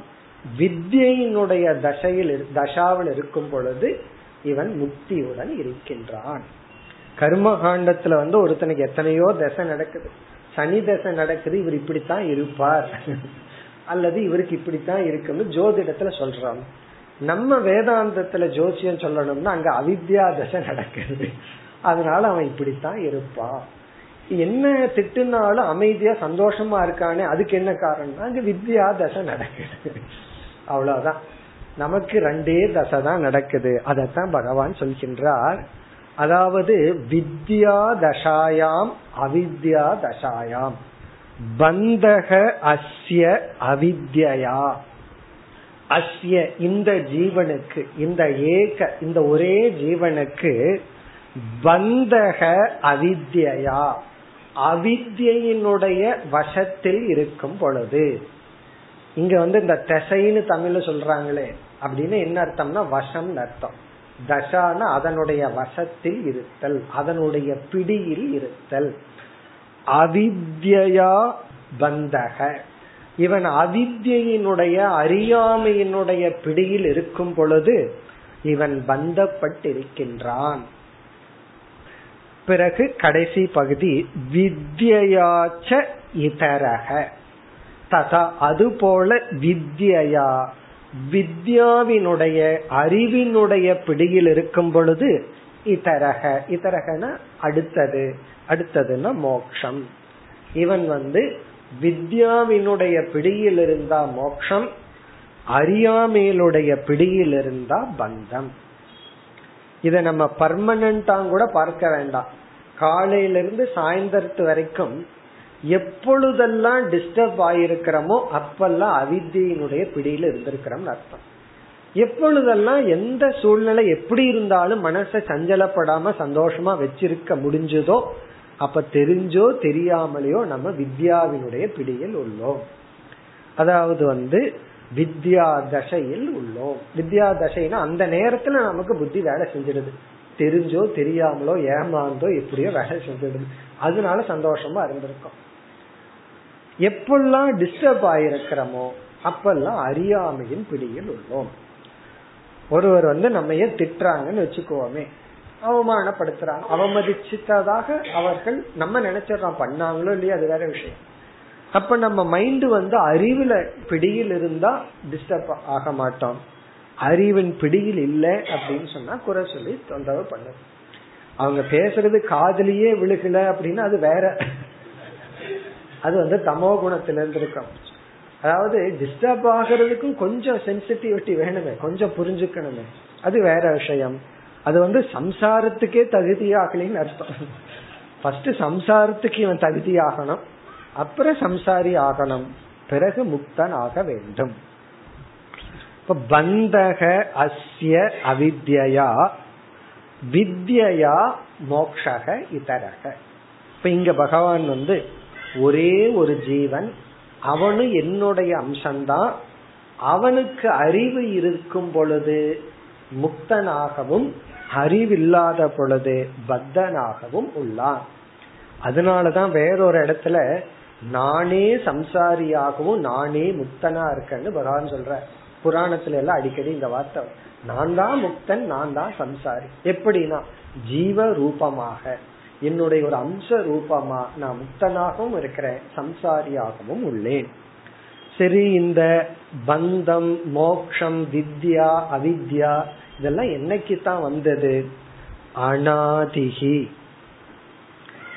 வித்யினுடைய தசையில் தசாவில் இருக்கும் பொழுது இவன் முக்தியுடன் இருக்கின்றான். கர்ம காண்டத்துல வந்து ஒருத்தனுக்கு எத்தனையோ தசை நடக்குது. சனி தசை நடக்குது இவர் இப்படித்தான் இருப்பார். அல்லது இவருக்கு இப்படித்தான் இருக்குன்னு ஜோதிடத்துல சொல்றாங்க. நம்ம வேதாந்தத்துல ஜோசியம் சொல்லணும்னா அங்க அவித்யா தசை நடக்குது. அதனால அவன் இப்படித்தான் இருப்பான். என்ன திட்டுனாலும் அமைதியா சந்தோஷமா இருக்கானே அதுக்கு என்ன காரணம் அங்க வித்யா தசை நடக்குது. அவ்வளவுதான். நமக்கு ரெண்டே தசை தான் நடக்குது. அதத்தான் பகவான் சொல்கின்றார். அதாவது வித்யா தசாயாம் அவித்யா தசாயாம். பந்தக அஸ்ய அவித்யா அஸ்ய இந்த ஜீவனுக்கு இந்த ஏக இந்த ஒரே ஜீவனுக்கு பந்தக அவித்யா அவித்யினுடைய வசத்தில் இருக்கும் பொழுது. இங்க வந்து இந்த திசைன்னு தமிழ்ல சொல்றாங்களே அப்படின்னு என்ன அர்த்தம்னா வசம் அர்த்தம். தசான அதனுடைய வசத்தில் இருத்தல் அதனுடைய பிடியில் இருத்தல். அவித்யா பந்தக. இவன் அவித்யினுடைய அறியாமையினுடைய பிடியில் இருக்கும் பொழுது இவன் பந்தப்பட்டிருக்கின்றான். பிறகு கடைசி பகுதி வித்யாச்ச இதரக. ததா அதுபோல வித்யா வித்யாவினுடைய அறிவினுடைய பிடியில் இருக்கும் பொழுது இதரக. இதரகன அடுத்தது. அடுத்ததுன்னா மோக்ஷம். இவன் வந்து வித்யாவினுடைய பிடியில் இருந்தா மோக்ஷம் அறியாமையிலுடைய பிடியில் இருந்தா பந்தம். இத நம்ம பர்மனண்டா கூட பார்க்க வேண்டாம். காலையிலிருந்து சாயந்தரத்து வரைக்கும் எப்பொழுதெல்லாம் டிஸ்டர்ப் ஆயிருக்கிறோமோ அப்பெல்லாம் அவித்தியினுடைய பிடியில இருந்திருக்கிறோம் அர்த்தம். எப்பொழுதெல்லாம் எந்த சூழ்நிலை எப்படி இருந்தாலும் மனசை சஞ்சலப்படாம சந்தோஷமா வச்சிருக்க முடிஞ்சதோ அப்ப தெரிஞ்சோ தெரியாமலேயோ நம்ம வித்யாவினுடைய பிடியில் உள்ளோம். அதாவது வந்து வித்யா தசையில் உள்ளோம். வித்யா தசைனா அந்த நேரத்துல நமக்கு புத்தி வேலை செஞ்சிடுது. தெரிஞ்சோ தெரியாமலோ ஏமாந்தோ எப்படியோ வேலை செஞ்சிடுது. அதனால சந்தோஷமா இருந்திருக்கோம். எப்பெல்லாம் டிஸ்டர்ப் ஆயிருக்கிறோமோ அப்பெல்லாம் அறியாமையின் பிடியில் உள்ளோம். ஒருவர் வந்து நம்ம ஏன் திட்டுறாங்கன்னு வச்சுக்கோமே அவமானப்படுத்துறாங்க அவமதிச்சிட்டதாக அவர்கள் நம்ம நினைச்சிடறோம் பண்ணாங்களோ இல்லையா அது வேற விஷயம். அப்ப நம்ம மைண்ட் வந்து அறிவுல பிடியில் இருந்தா டிஸ்டர்ப் ஆக மாட்டோம். அறிவின் பிடியில் இல்லை அப்படின்னு சொன்னா குறை சொல்லி தொந்தரவு பண்ணுது. அவங்க பேசுறது காதலியே விழுகல அப்படின்னா அது வேற அது வந்து தமோ குணத்தில இருந்திருக்கும் அதாவது டிஸ்டர்ப் ஆகிறதுக்கும் கொஞ்சம் சென்சிட்டிவிட்டி வேணுமே கொஞ்சம் புரிஞ்சுக்கணுமே. அது வேற விஷயம். அது வந்து சம்சாரத்துக்கே தகுதியாகலின்னு அர்த்தம். ஃபர்ஸ்ட் சம்சாரத்துக்கு இவன் தகுதி ஆகணும் அப்புறம் சம்சாரி ஆகணும். பிறகு முக்தன் ஆக வேண்டும். இப்ப பந்தக அஸ்ய அவித்யா வித்யா மோக்ஷக இதரக. இப்ப இங்க பகவான் வந்து ஒரே ஒரு ஜீவன் அவனு என்னுடைய அம்சம்தான் அவனுக்கு அறிவு இருக்கும் பொழுது முக்தனாகவும் அறிவில்லாத பொழுது பத்தனாகவும் உள்ளான். அதனாலதான் வேறொரு இடத்துல நானே சம்சாரியாகவும் நானே முக்தனா இருக்கேன்னு பகவான் சொல்ற புராணத்துல எல்லாம் அடிக்கடி இந்த வார்த்தை நான் தான் முக்தன் நான் தான் சம்சாரி. எப்படின்னா ஜீவ ரூபமாக என்னுடைய ஒரு அம்ச ரூபமா நான் முக்தனாகவும் இருக்கிறேன் சம்சாரியாகவும் உள்ளேன். சரி இந்த பந்தம் மோக்ஷம் வித்யா அவித்யா இதெல்லாம் என்னைக்கு தான் வந்தது? அனாதிகி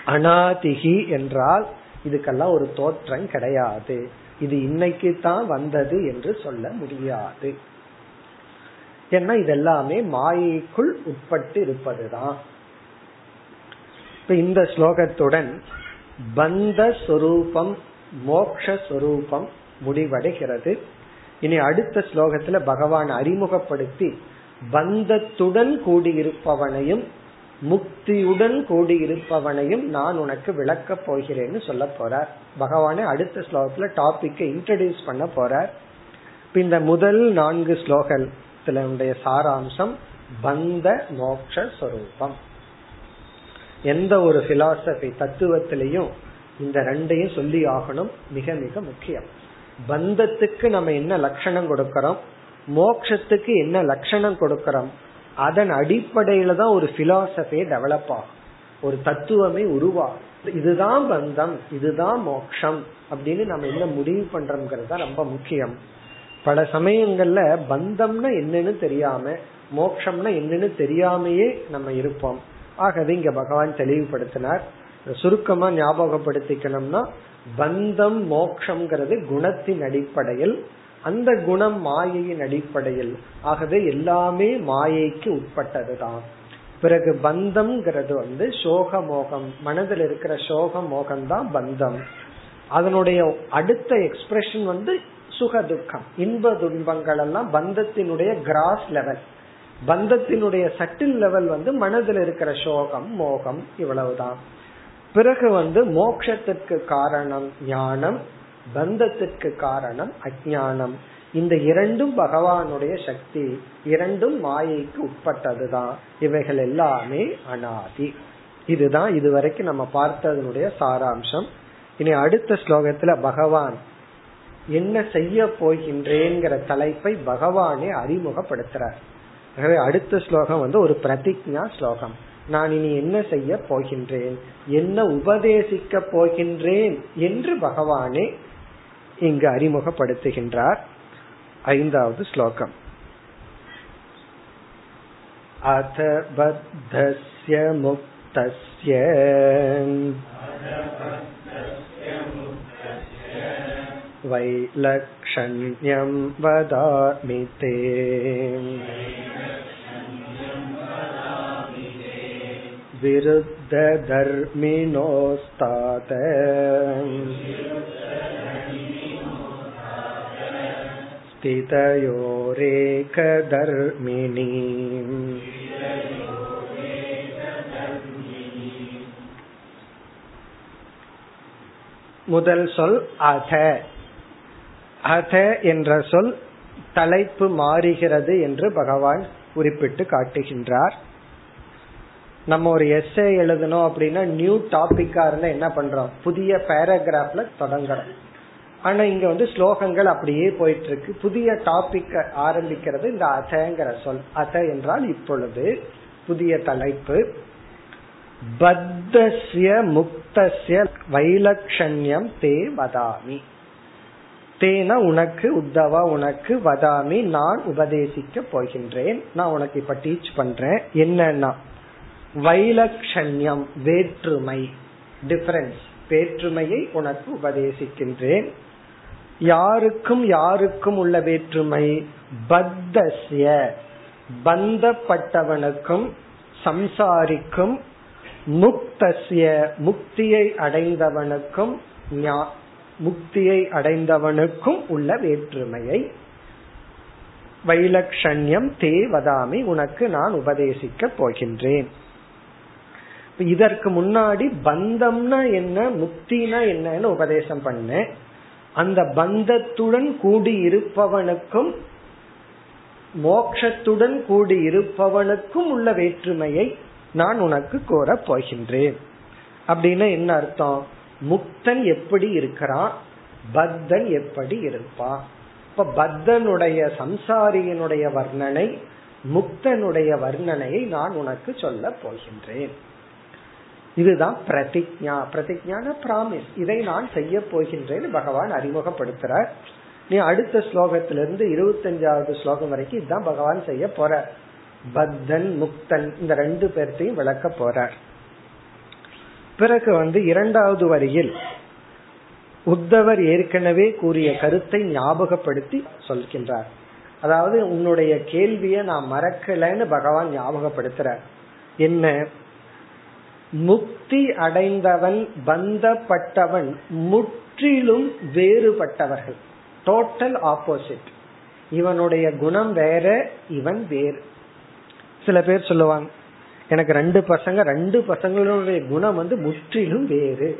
அனாதிகி என்றால் இதுக்கெல்லாம் ஒரு தோற்றம் கிடையாது. இது இன்னைக்கு தான் வந்தது என்று சொல்ல முடியாது. ஏன்னா இதெல்லாமே மாயைக்குள் உட்பட்டு இருப்பதுதான். இப்ப இந்த ஸ்லோகத்துடன் பந்த சொரூபம் மோக்ஷரூபம் முடிவடைகிறது. இனி அடுத்த ஸ்லோகத்துல பகவான் அறிமுகப்படுத்தி பந்தத்துடன் கூடியிருப்பவனையும் முக்தியுடன் கூடியிருப்பவனையும் நான் உனக்கு விளக்க போகிறேன்னு சொல்ல போறார். பகவானே அடுத்த ஸ்லோகத்துல டாபிக்கை இன்ட்ரடியூஸ் பண்ண போறார். இந்த முதல் நான்கு ஸ்லோகத்தினுடைய சாராம்சம் பந்த மோக்ஷரூபம் எந்த ஒரு பிலாசபி தத்துவத்திலையும் இந்த ரெண்டையும் சொல்லி ஆகணும். மிக மிக முக்கியம். பந்தத்துக்கு நம்ம என்ன லட்சணம் கொடுக்கறோம்? மோக்ஷத்துக்கு என்ன லட்சணம் கொடுக்கறோம்? அதன் அடிப்படையில தான் ஒரு பிலாசபியை டெவலப் ஆகும். ஒரு தத்துவமே உருவாகும். இதுதான் பந்தம் இதுதான் மோக்ஷம் அப்படின்னு நம்ம என்ன முடிவு பண்றோம்ங்கிறது தான் ரொம்ப முக்கியம். பல சமயங்கள்ல பந்தம்னா என்னன்னு தெரியாம மோக்ஷம்னா என்னன்னு தெரியாமையே நம்ம இருப்போம். ஆகவே இங்க பகவான் தெளிவுபடுத்தினார். சுருக்கமா ஞாபகப்படுத்திக்கணும்னா பந்தம் மோக்ஷங்கிறது குணத்தின் அடிப்படையில் அந்த குணம் மாயையின் அடிப்படையில். ஆகவே எல்லாமே மாயைக்கு உட்பட்டதுதான். பிறகு பந்தம்ங்கிறது வந்து சோக மோகம் மனதில் இருக்கிற சோக மோகம் தான் பந்தம். அதனுடைய அடுத்த எக்ஸ்பிரஷன் வந்து சுக துக்கம் இன்ப துன்பங்கள் எல்லாம் பந்தத்தினுடைய கிராஸ் லெவல் பந்தத்தினுடைய சட்டில் லெவல் வந்து மனதில் இருக்கிற சோகம் மோகம் இவ்வளவுதான். பிறகு வந்து மோக்ஷத்திற்கு காரணம் ஞானம் பந்தத்திற்கு காரணம் அஜானம் இந்த இரண்டும் பகவானுடைய சக்தி இரண்டும் மாயைக்கு உட்பட்டதுதான். இவைகள் எல்லாமே அனாதி. இதுதான் இதுவரைக்கும் நம்ம பார்த்ததனுடைய சாராம்சம். இனி அடுத்த ஸ்லோகத்துல பகவான் என்ன செய்ய போகின்றேங்கிற தலைப்பை பகவானே அறிமுகப்படுத்துறார். ஆகவே அடுத்த ஸ்லோகம் வந்து ஒரு பிரதிஜா ஸ்லோகம். நான் இனி என்ன செய்ய போகின்றேன்? என்ன உபதேசிக்க போகின்றேன்? என்று பகவானே இங்கு அறிமுகப்படுத்துகின்றார். ஐந்தாவது ஸ்லோகம். அத பத்தஸ்ய முக்தஸ்ய. வைலக்ஷண்யம் வதாமி தே. विरुद्धधर्मिणोस्तात् स्थितयोरेकधर्मिणी முதல் சொல் அத அத என்ற சொல் தலைப்பு மாறுகிறது என்று பகவான் குறிப்பிட்டு காட்டுகின்றார் நம்ம ஒரு எஸ்ஏ எழுதணும் அப்படின்னா நியூ டாபிக்கா இருந்தா என்ன பண்றோம்? புதிய பேராகிராஃப்ல தொடங்குறோம். ஆனா இங்க வந்து ஸ்லோகங்கள் அப்படியே போயிட்டு இருக்கு புதிய டாபிக் ஆரம்பிக்கிறது இந்த அசங்கிற சொல். அச என்றால் இப்பொழுது புதிய தலைப்பு. பத்தசிய முக்தசிய வைலக்ஷண்யம் தே வதாமி. தேனா உனக்கு உத்தவா உனக்கு வதாமி. நான் உபதேசிக்க போகின்றேன். நான் உனக்கு இப்ப டீச் பண்றேன். என்னன்னா வைலக்ஷண்யம் வேற்றுமை டிஃபரன்ஸ் வேற்றுமையை உனக்கு உபதேசிக்கின்றேன். யாருக்கும் யாருக்கும் உள்ள வேற்றுமை பத்தஸ்ய பந்தப்பட்டவனுக்கும் சம்சாரிக்கும் முக்தஸ்ய முக்தியை அடைந்தவனுக்கும் முக்தியை அடைந்தவனுக்கும் உள்ள வேற்றுமையை. வைலக்ஷண்யம் தேவதாமி உனக்கு நான் உபதேசிக்க போகின்றேன். இதற்கு முன்னாடி பந்தம்னா என்ன முக்தினா என்னன்னு உபதேசம் பண்ணேன் அந்த பந்தத்துடன் கூடி இருப்பவனுக்கும் மோக்ஷத்துடன் கூடி இருப்பவனுக்கும் உள்ள வேற்றுமையை நான் உனக்கு கோர போகின்றேன். அப்படின்னு என்ன அர்த்தம்? முக்தன் எப்படி இருக்கிறான்? பத்தன் எப்படி இருப்பான் இப்ப பத்தனுடைய சம்சாரியினுடைய வர்ணனை முக்தனுடைய வர்ணனையை நான் உனக்கு சொல்ல போகின்றேன். இதுதான் பிரதிஜா பிரதிஜான பிராமிஸ். இதை நான் செய்ய போகின்றேன். பகவான் அறிமுகப்படுத்துறார். நீ அடுத்த ஸ்லோகத்திலிருந்து இருபத்தஞ்சாவது ஸ்லோகம் வரைக்கும் இதுதான் பகவான் செய்ய போற. பத்தன் முக்தன் இந்த ரெண்டு பேர்த்தையும் விளக்க போறார். பிறகு வந்து இரண்டாவது வரியில் உத்தவர் ஏற்கனவே கூறிய கருத்தை ஞாபகப்படுத்தி சொல்கின்றார். அதாவது உன்னுடைய கேள்வியை நான் மறக்கலன்னு பகவான் ஞாபகப்படுத்துறார். என்ன? முக்தி அடைந்தவன் பந்தப்பட்டவன் முற்றிலும் வேறுபட்டவர்கள். டோட்டல் ஆப்போசிட் இவனுடைய குணம் வேற இவன் வேறு. சில பேர் சொல்லுவாங்க எனக்கு ரெண்டு பசங்க ரெண்டு பசங்களுடைய குணம் வந்து முற்றிலும் வேறு.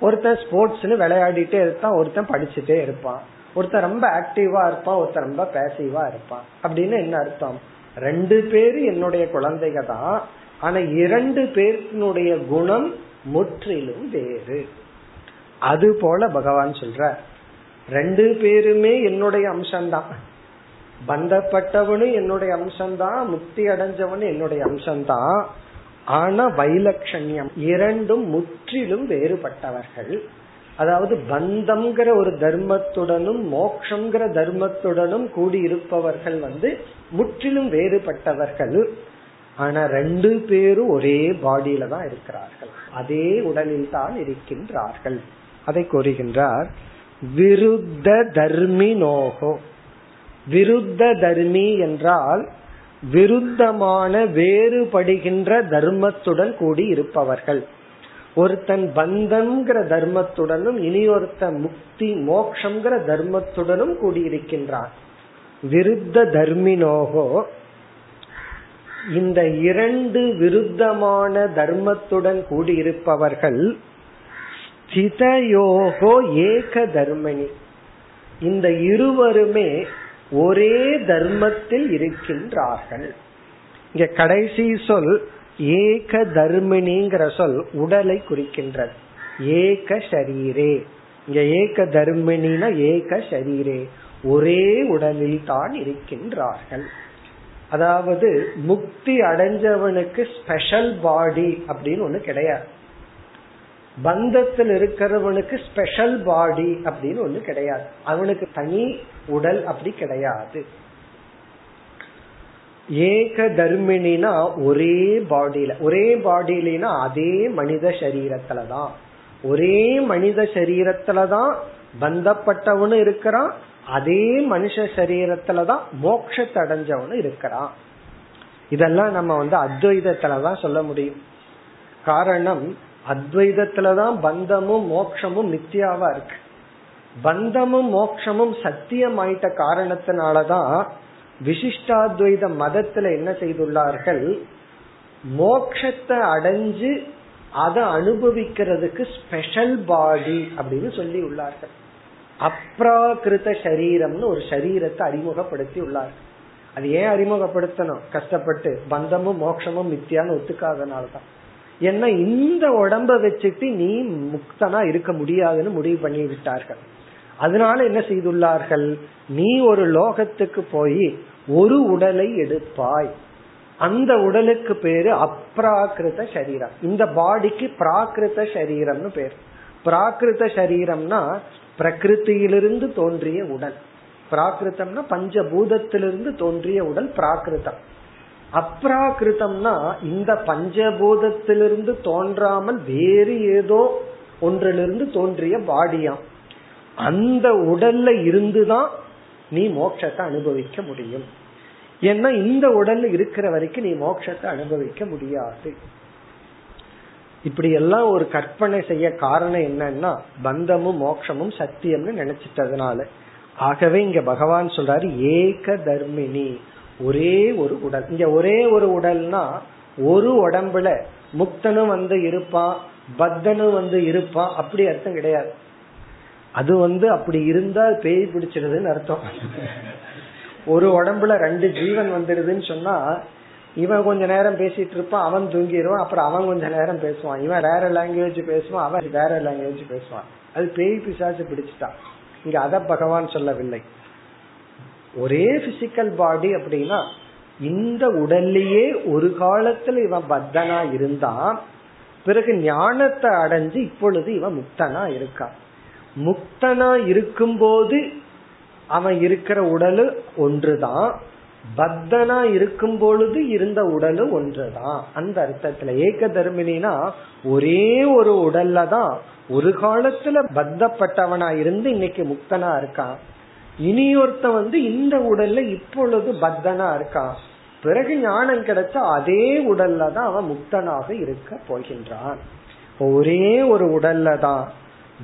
ஒருத்தன் ஸ்போர்ட்ஸ்னு விளையாடிட்டே இருப்பான் ஒருத்தன் படிச்சுட்டே இருப்பான். ஒருத்தன் ரொம்ப ஆக்டிவா இருப்பான் ஒருத்தன் ரொம்ப பேசிவா இருப்பான். அப்படின்னு என்ன அர்த்தம்? ரெண்டு பேரு என்னுடைய குழந்தைங்க தான் ஆனா இரண்டு பேருனுடைய குணம் முற்றிலும் வேறு. அது போல பகவான் சொல்ற ரெண்டு பேருமே என்னுடைய அம்சம்தான். பந்தப்பட்டவனும் என்னுடைய அம்சம்தான் முக்தி அடைஞ்சவனும் என்னுடைய அம்சம்தான். ஆனா வைலட்சண்யம் இரண்டும் முற்றிலும் வேறுபட்டவர்கள். அதாவது பந்தம்ங்கிற ஒரு தர்மத்துடனும் மோக்ஷங்கிற தர்மத்துடனும் கூடியிருப்பவர்கள் வந்து முற்றிலும் வேறுபட்டவர்கள். ஆனா ரெண்டு பேரும் ஒரே பாடியில தான் இருக்கிறார்கள். அதே உடலில் தான் இருக்கின்றார்கள். அதை கூறுகின்றார் விருத்த தர்மி நோகோ. விருத்த தர்மி என்றால் விருத்தமான வேறுபடுகின்ற தர்மத்துடன் கூடி இருப்பவர்கள். ஒருத்தன் பந்தம்ங்கிற தர்மத்துடனும் இனி ஒருத்தன் முக்தி மோக்ஷங்கிற தர்மத்துடனும் கூடியிருக்கின்றான் விருத்த தர்மினோகோ இந்த இரண்டு விருத்தமான தர்மத்துடன் கூடியிருப்பவர்கள் ஸ்திதயோகோ ஏக தர்மணி. இந்த இருவருமே ஒரே தர்மத்தில் இருக்கின்றார்கள். இங்க கடைசி சொல் ஏக தர்மிணிங்கிற சொல் உடலை குறிக்கின்றது. ஏக ஷரீரே. இங்க ஏக தர்மினா ஏக ஷரீரே. ஒரே உடலில் தான் இருக்கின்றார்கள். அதாவது முக்தி அடைஞ்சவனுக்கு ஸ்பெஷல் பாடி அப்படின்னு ஒண்ணு கிடையாது. பந்தத்தில் இருக்கிறவனுக்கு ஸ்பெஷல் பாடி அப்படின்னு ஒண்ணு கிடையாது. அவனுக்கு தனி உடல் அப்படி கிடையாது. ஏக தர்மினா ஒரே பாடியில ஒரே பாடியிலனா அதே மனித சரீரத்துலதான் ஒரே மனித சரீரத்துலதான் பந்தப்பட்டவனும் இருக்கிறான் அதே மனுஷ சரீரத்துலதான் மோட்சத்தை அடைஞ்சவனு இருக்கிறான். இதெல்லாம் நம்ம வந்து அத்வைதத்துலதான் சொல்ல முடியும். காரணம் அத்வைதத்துலதான் பந்தமும் மோக்ஷமும் நித்தியாவா இருக்கு. பந்தமும் மோக்ஷமும் சத்தியமாயிட்ட காரணத்தினாலதான் விசிஷ்டாத்வைத மதத்துல என்ன செய்துள்ளார்கள்? மோக்ஷத்தை அடைஞ்சு அதை அனுபவிக்கிறதுக்கு ஸ்பெஷல் பாடி அப்படின்னு சொல்லி உள்ளார்கள். அப்ராகிருத சரீரம்னு ஒரு சரீரத்தை அறிமுகப்படுத்தி உள்ளார். அது ஏன் அறிமுகப்படுத்தணும்? கஷ்டப்பட்டு பந்தமும் மோட்சமும் மித்தியான்னு ஒத்துக்காதனால்தான். ஏன்னா இந்த உடம்ப வச்சுட்டு நீ முக்தனா இருக்க முடியாதுன்னு முடிவு பண்ணி விட்டார்கள். அதனால என்ன செய்துள்ளார்கள்? நீ ஒரு லோகத்துக்கு போய் ஒரு உடலை எடுப்பாய். அந்த உடலுக்கு பேரு அப்ராகிருத சரீரம். இந்த பாடிக்கு பிராகிருத சரீரம்னு பேர். பிராகிருத சரீரம்னா பிரகிருத்தியிலிருந்து தோன்றிய உடல். பிராகிருத்தம்னா பஞ்சபூதத்திலிருந்து தோன்றிய உடல் பிராகிருதம் அப்ராகிருத்தம்னா இந்த பஞ்சபூதத்திலிருந்து தோன்றாமல் வேறு ஏதோ ஒன்றிலிருந்து தோன்றிய பாடியாம் அந்த உடல்ல இருந்துதான் நீ மோட்சத்தை அனுபவிக்க முடியும். ஏன்னா இந்த உடல்ல இருக்கிற வரைக்கும் நீ மோட்சத்தை அனுபவிக்க முடியாது. இப்படி எல்லாம் ஒரு கற்பனை செய்ய காரணம் என்னன்னா பந்தமும் மோட்சமும் சத்தியம்னு நினைச்சிட்டதுனால. ஆகவே இங்க பகவான் சொல்றாரு ஏக தர்மினி ஒரே ஒரு உடல். இங்க ஒரே ஒரு உடல்னா ஒரு உடம்புல முக்தனும் வந்து இருப்பான் பத்தனும் வந்து இருப்பான் அப்படி அர்த்தம் கிடையாது. அது வந்து அப்படி இருந்தா பேய் பிடிச்சிருதுன்னு அர்த்தம். ஒரு உடம்புல ரெண்டு ஜீவன் வந்துடுதுன்னு சொன்னா இவன் கொஞ்ச நேரம் பேசிட்டு இருப்பான் அவன் தூங்கிடுவான் அப்புறம் அவன் கொஞ்ச நேரம் பேசுவான். இவன் வேற லாங்குவேஜ் பேசுவான் அவன் வேற லாங்குவேஜ் பேசுவான். அது பேய் பிசாசு பிடிச்சிட்டான். இங்க அத பகவான் சொல்லவில்லை. ஒரே பிசிக்கல் பாடி அப்படின்னா இந்த உடல்லையே ஒரு காலத்துல இவன் பத்தனா இருந்தான் பிறகு ஞானத்தை அடைஞ்சு இப்பொழுது இவன் முக்தனா இருக்கான் முக்தனா இருக்கும்போது அவன் இருக்கிற உடலு ஒன்றுதான் பத்தனா இருக்கும் பொழுது இருந்த உடலும் ஒன்றுதான். அந்த அர்த்தத்துல ஏக தர்மினா ஒரே ஒரு உடல்ல தான் ஒரு காலத்துல பத்தப்பட்டவனா இருந்து இன்னைக்கு முக்தனா இருக்கான். இனி வந்து இந்த உடல்ல இப்பொழுது பத்தனா இருக்கான். பிறகு ஞானம் கிடைச்சா அதே உடல்ல தான் அவன் முக்தனாக இருக்க போகின்றான். ஒரே ஒரு உடல்ல தான்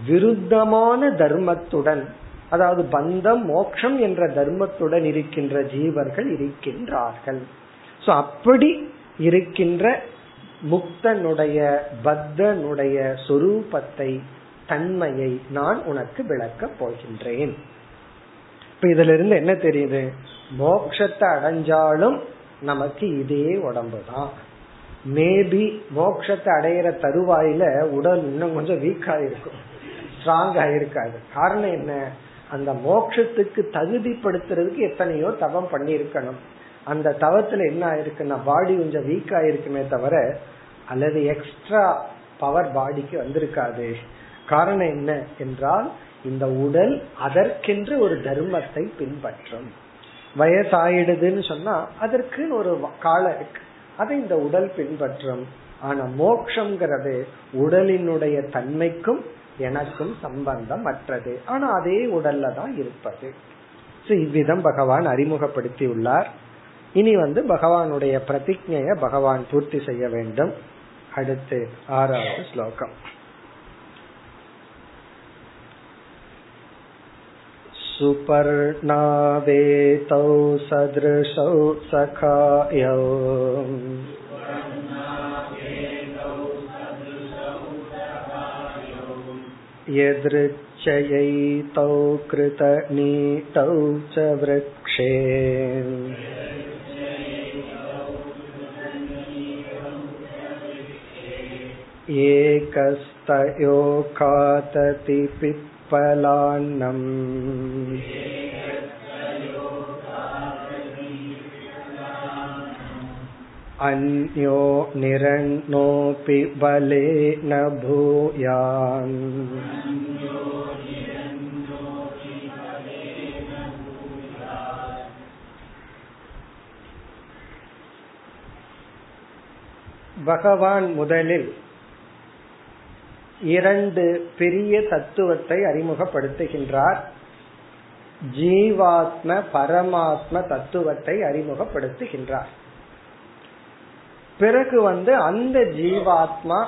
விருத்தமான தர்மத்துடன் அதாவது பந்தம் மோக்ஷம் என்ற தர்மத்துடன் இருக்கின்ற ஜீவர்கள் இருக்கின்றார்கள். சோ அப்படி இருக்கின்ற முக்தனுடைய பத்தனுடைய சொரூபத்தை தன்மையை நான் உனக்கு விளக்கப் போகின்றேன். இப்ப இதுல இருந்து என்ன தெரியுது? மோக்ஷத்தை அடைஞ்சாலும் நமக்கு இதே உடம்பு தான் மேபி மோக்ஷத்தை அடையிற தருவாயில உடல் இன்னும் கொஞ்சம் வீக் ஆயிருக்கும். ஸ்ட்ராங் ஆயிருக்காது. காரணம் என்ன? அந்த மோட்சத்துக்கு தகுதிப்படுத்துறதுக்கு எத்தனையோ தவம் பண்ணிருக்கணும் அந்த தவத்துல என்ன ஆயிருக்குன்னா பாடி கொஞ்சம் வீக் ஆயிருக்குமே தவிர அல்லது எக்ஸ்ட்ரா பவர் பாடிக்கு வந்திருக்காது. காரணம் என்ன என்றால் இந்த உடல் அதற்கென்று ஒரு தர்மத்தை பின்பற்றும். வயசாயிடுதுன்னு சொன்னா அதற்கு ஒரு காலம் இருக்கு. அதை இந்த உடல் பின்பற்றும். ஆனா மோக்ஷங்கிறது உடலினுடைய தன்மைக்கும் எனக்கும் சம்பந்தம் அற்றது ஆனா அதே உடல்ல தான் இருப்பது இவ்விதம் பகவான் அறிமுகப்படுத்தி உள்ளார் இனி வந்து பகவானுடைய பிரதிஜைய பகவான் பூர்த்தி செய்ய வேண்டும் அடுத்து ஆறாவது ஸ்லோகம் सुपर्णावेतौ सदृशौ सखायौ यदृच्छयैतौ कृतनीतौ च वृक्षे एकस्तयो खातति पिप्पलान्नम् अन्यो निरन्नोऽपि बलेन भूयान् பகவான் முதலில் இரண்டு பெரிய தத்துவத்தை அறிமுகப்படுத்துகின்றார் ஜீவாத்ம பரமாத்ம தத்துவத்தை அறிமுகப்படுத்துகின்றார் பிறகு வந்து அந்த ஜீவாத்மா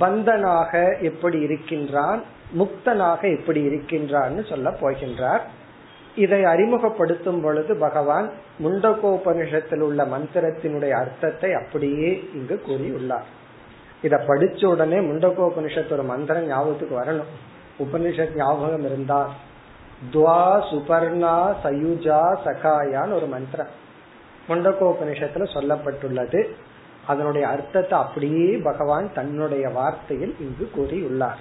பந்தனாக எப்படி இருக்கின்றான் முக்தனாக எப்படி இருக்கின்றான்னு சொல்ல போகின்றார். இதை அறிமுகப்படுத்தும் பொழுது பகவான் முண்டகோபனிஷத்தில் உள்ள மந்திரத்தினுடைய அர்த்தத்தை அப்படியே இங்கு கூறியுள்ளார். இத படிச்ச உடனே முண்டகோபனிஷத்து ஒரு மந்திரம் ஞாபகத்துக்கு வரணும். உபனிஷத் ஞாபகம் இருந்தால் துவா சுபர்ணா சயுஜா சகாயான்னு ஒரு மந்திரம். முண்டகோபனிஷத்துல சொல்லப்பட்டுள்ளது. அதனுடைய அர்த்தத்தை அப்படியே பகவான் தன்னுடைய வார்த்தையில் இங்கு கூறியுள்ளார்.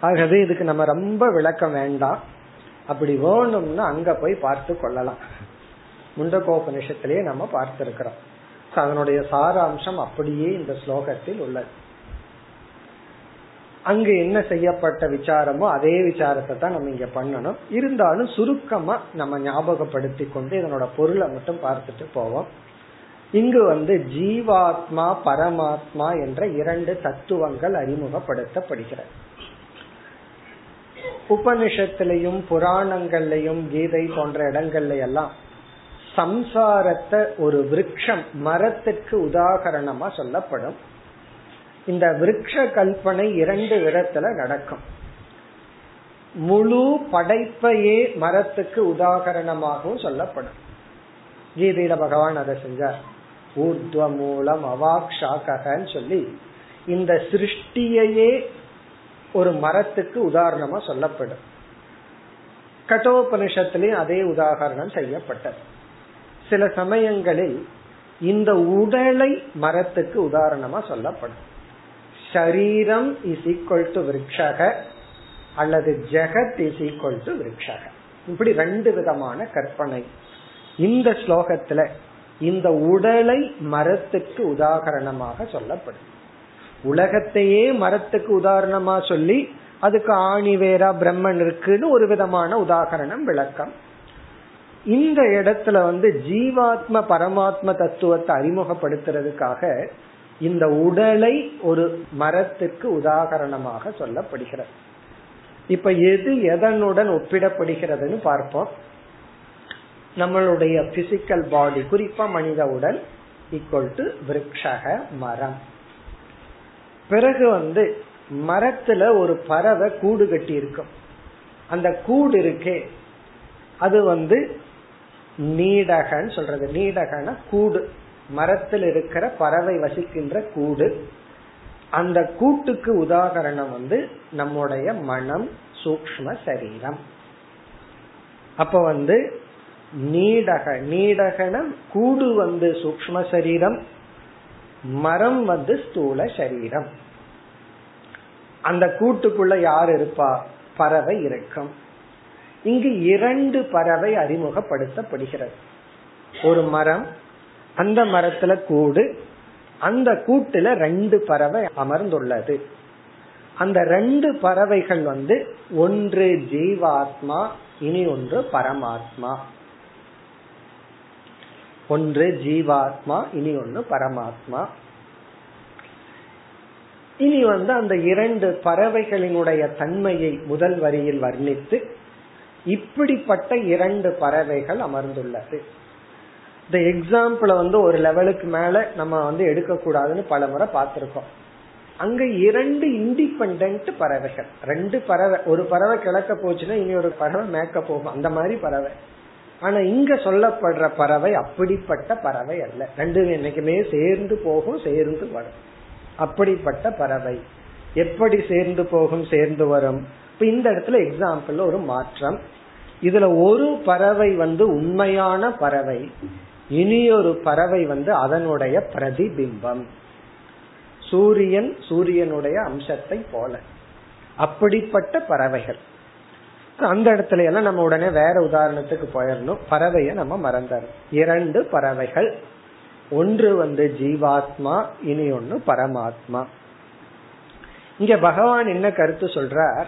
ஆகவே இதுக்கு நம்ம ரொம்ப விளக்கம் வேண்டாம். அப்படி வேணும்னா அங்க போய் பார்த்து கொள்ளலாம். முண்டகோபனிஷத்திலேயே நம்ம பார்த்திருக்கிறோம். அதனுடைய சாராம்சம் அப்படியே இந்த ஸ்லோகத்தில் உள்ளது. அங்கு என்ன செய்யப்பட்ட விசாரமோ அதே விசாரத்தை தான் நம்ம இங்க பண்ணணும். இருந்தாலும் சுருக்கமா நம்ம ஞாபகப்படுத்தி கொண்டு இதனோட பொருளை மட்டும் பார்த்துட்டு போவோம். இங்கு வந்து ஜீவாத்மா பரமாத்மா என்ற இரண்டு தத்துவங்கள் அறிமுகப்படுத்தப்படுகிறது. உபனிஷத்திலையும் புராணங்கள்லயும் கீதை போன்ற இடங்கள்ல எல்லாம் சம்சாரத்தை ஒரு விரக்ஷம் மரத்துக்கு உதாகரணமா சொல்லப்படும். இந்த விரக்ஷ கல்பனை இரண்டு விதத்துல நடக்கும். முழு படைப்பையே மரத்துக்கு உதாகரணமாகவும் சொல்லப்படும். கீதையில பகவான் அதை செஞ்சார். ஊர்துவ மூலம் அவாக்ஷாகன்னு சொல்லி இந்த சிருஷ்டியையே ஒரு மரத்துக்கு உதாரணமா சொல்லப்படும். கட்டோபனிஷத்திலையும் அதே உதாகரணம் செய்யப்பட்டது. சில சமயங்களில் இந்த உடலை மரத்துக்கு உதாரணமா சொல்லப்படும். ஷரீரம் இஸ் ஈக்வல் டு விரக்ஷக அல்லது ஜெகத் இஸ் ஈக்வல் டு விரக்ஷக. இப்படி ரெண்டு விதமான கற்பனை. இந்த ஸ்லோகத்துல இந்த உடலை மரத்துக்கு உதாகரணமாக சொல்லப்படும். உலகத்தையே மரத்துக்கு உதாரணமா சொல்லி அதுக்கு ஆணி வேறா பிரம்மன் இருக்குன்னு ஒரு விதமான உதாகரணம் விளக்கம். இந்த இடத்துல வந்து ஜீவாத்ம பரமாத்ம தத்துவத்தை அறிமுகப்படுத்துறதுக்காக இந்த உடலை ஒரு மரத்துக்கு உதாகரணமாக சொல்லப்படுகிறது. இப்ப எது எதனுடன் ஒப்பிடப்படுகிறதுன்னு பார்ப்போம். நம்மளுடைய பிசிக்கல் பாடி குறிப்பா மனித உடல் ஈக்குவல் டு விரக்ஷக மரம். பிறகு வந்து மரத்துல ஒரு பறவை கூடு கட்டி இருக்கும் அந்த கூடு இருக்கே. அது வந்து நீடகன்னு சொல்றது. நீடகன கூடு. மரத்தில் இருக்கிற பறவை வசிக்கின்ற கூடு. அந்த கூட்டுக்கு உதாகரணம் வந்து நம்முடைய மனம் சூக்ம சரீரம். அப்ப வந்து நீடக நீடகன கூடு வந்து சூக்ம சரீரம் மரம் வந்து ஸ்தூல சரீரம். அந்த கூட்டுக்குள்ள யார் இருப்பா? பறவை இருக்கும். இங்கு இரண்டு பறவை அறிமுகப்படுத்தப்படுகிறது. ஒரு மரம் அந்த மரத்துல கூடு. அந்த கூட்டுல ரெண்டு பறவை அமர்ந்துள்ளது. அந்த ரெண்டு பறவைகள் வந்து ஒன்று ஜீவாத்மா இனி ஒன்று பரமாத்மா. ஒன்று ஜீவாத்மா இனி ஒன்று பரமாத்மா. இனி வந்து அந்த இரண்டு பறவைகளினுடைய தன்மையை முதல் வரியில் வர்ணித்து இப்படிப்பட்ட இரண்டு பறவைகள் அமர்ந்துள்ளது. இந்த எக்ஸாம்பிள வந்து ஒரு லெவலுக்கு மேல நம்ம வந்து எடுக்க கூடாதுன்னு பல முறை பார்த்திருக்கோம். அங்க இரண்டு இண்டிபெண்ட் பறவைகள். ரெண்டு பறவை. ஒரு பறவை கிழக்க போச்சுன்னா இனி ஒரு பறவை மேக்க போகும். அந்த மாதிரி பறவை. ஆனா இங்க சொல்லப்படுற பறவை அப்படிப்பட்ட பறவை அல்ல. ரெண்டு என்னைக்குமே சேர்ந்து போகும் சேர்ந்து வரும். அப்படிப்பட்ட பறவை. எப்படி சேர்ந்து போகும் சேர்ந்து வரும்? இப்ப இந்த இடத்துல எக்ஸாம்பிள் ஒரு மாற்றம். இதுல ஒரு பறவை வந்து உண்மையான பறவை. இனியொரு பறவை வந்து அதனுடைய பிரதிபிம்பம். சூரியன் சூரியனுடைய அம்சத்தை போல. அப்படிப்பட்ட பறவைகள். அந்த இடத்துல எல்லாம் நம்ம உடனே வேற உதாரணத்துக்கு போயிடணும். பறவைய நம்ம மறந்துடும் இரண்டு பறவைகள். ஒன்று வந்து ஜீவாத்மா இனி ஒன்னு பரமாத்மா. இங்க பகவான் என்ன கருத்து சொல்றார்?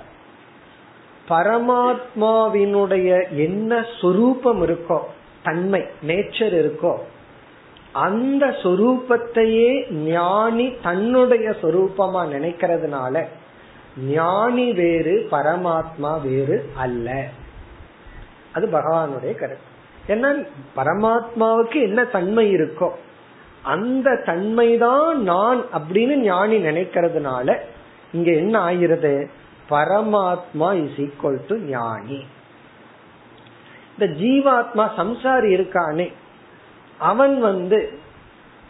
பரமாத்மாவினுடைய என்ன சொரூபம் இருக்கோ தன்மை நேச்சர் இருக்கோ அந்த சொரூபத்தையே ஞானி தன்னுடைய சொரூபமா நினைக்கிறதுனால ஞானி வேறு பரமாத்மா வேறு அல்ல. அது பகவானுடைய கருத்து. ஏன்னா பரமாத்மாவுக்கு என்ன தன்மை இருக்கோ அந்த தன்மைதான் நான் அப்படின்னு ஞானி நினைக்கிறதுனால இங்க என்ன ஆகிறது? பரமாத்மா இஸ் ஈக்வல் டு ஞானி. இந்த ஜீவாத்மா சம்சாரி இருக்கானே அவன் வந்து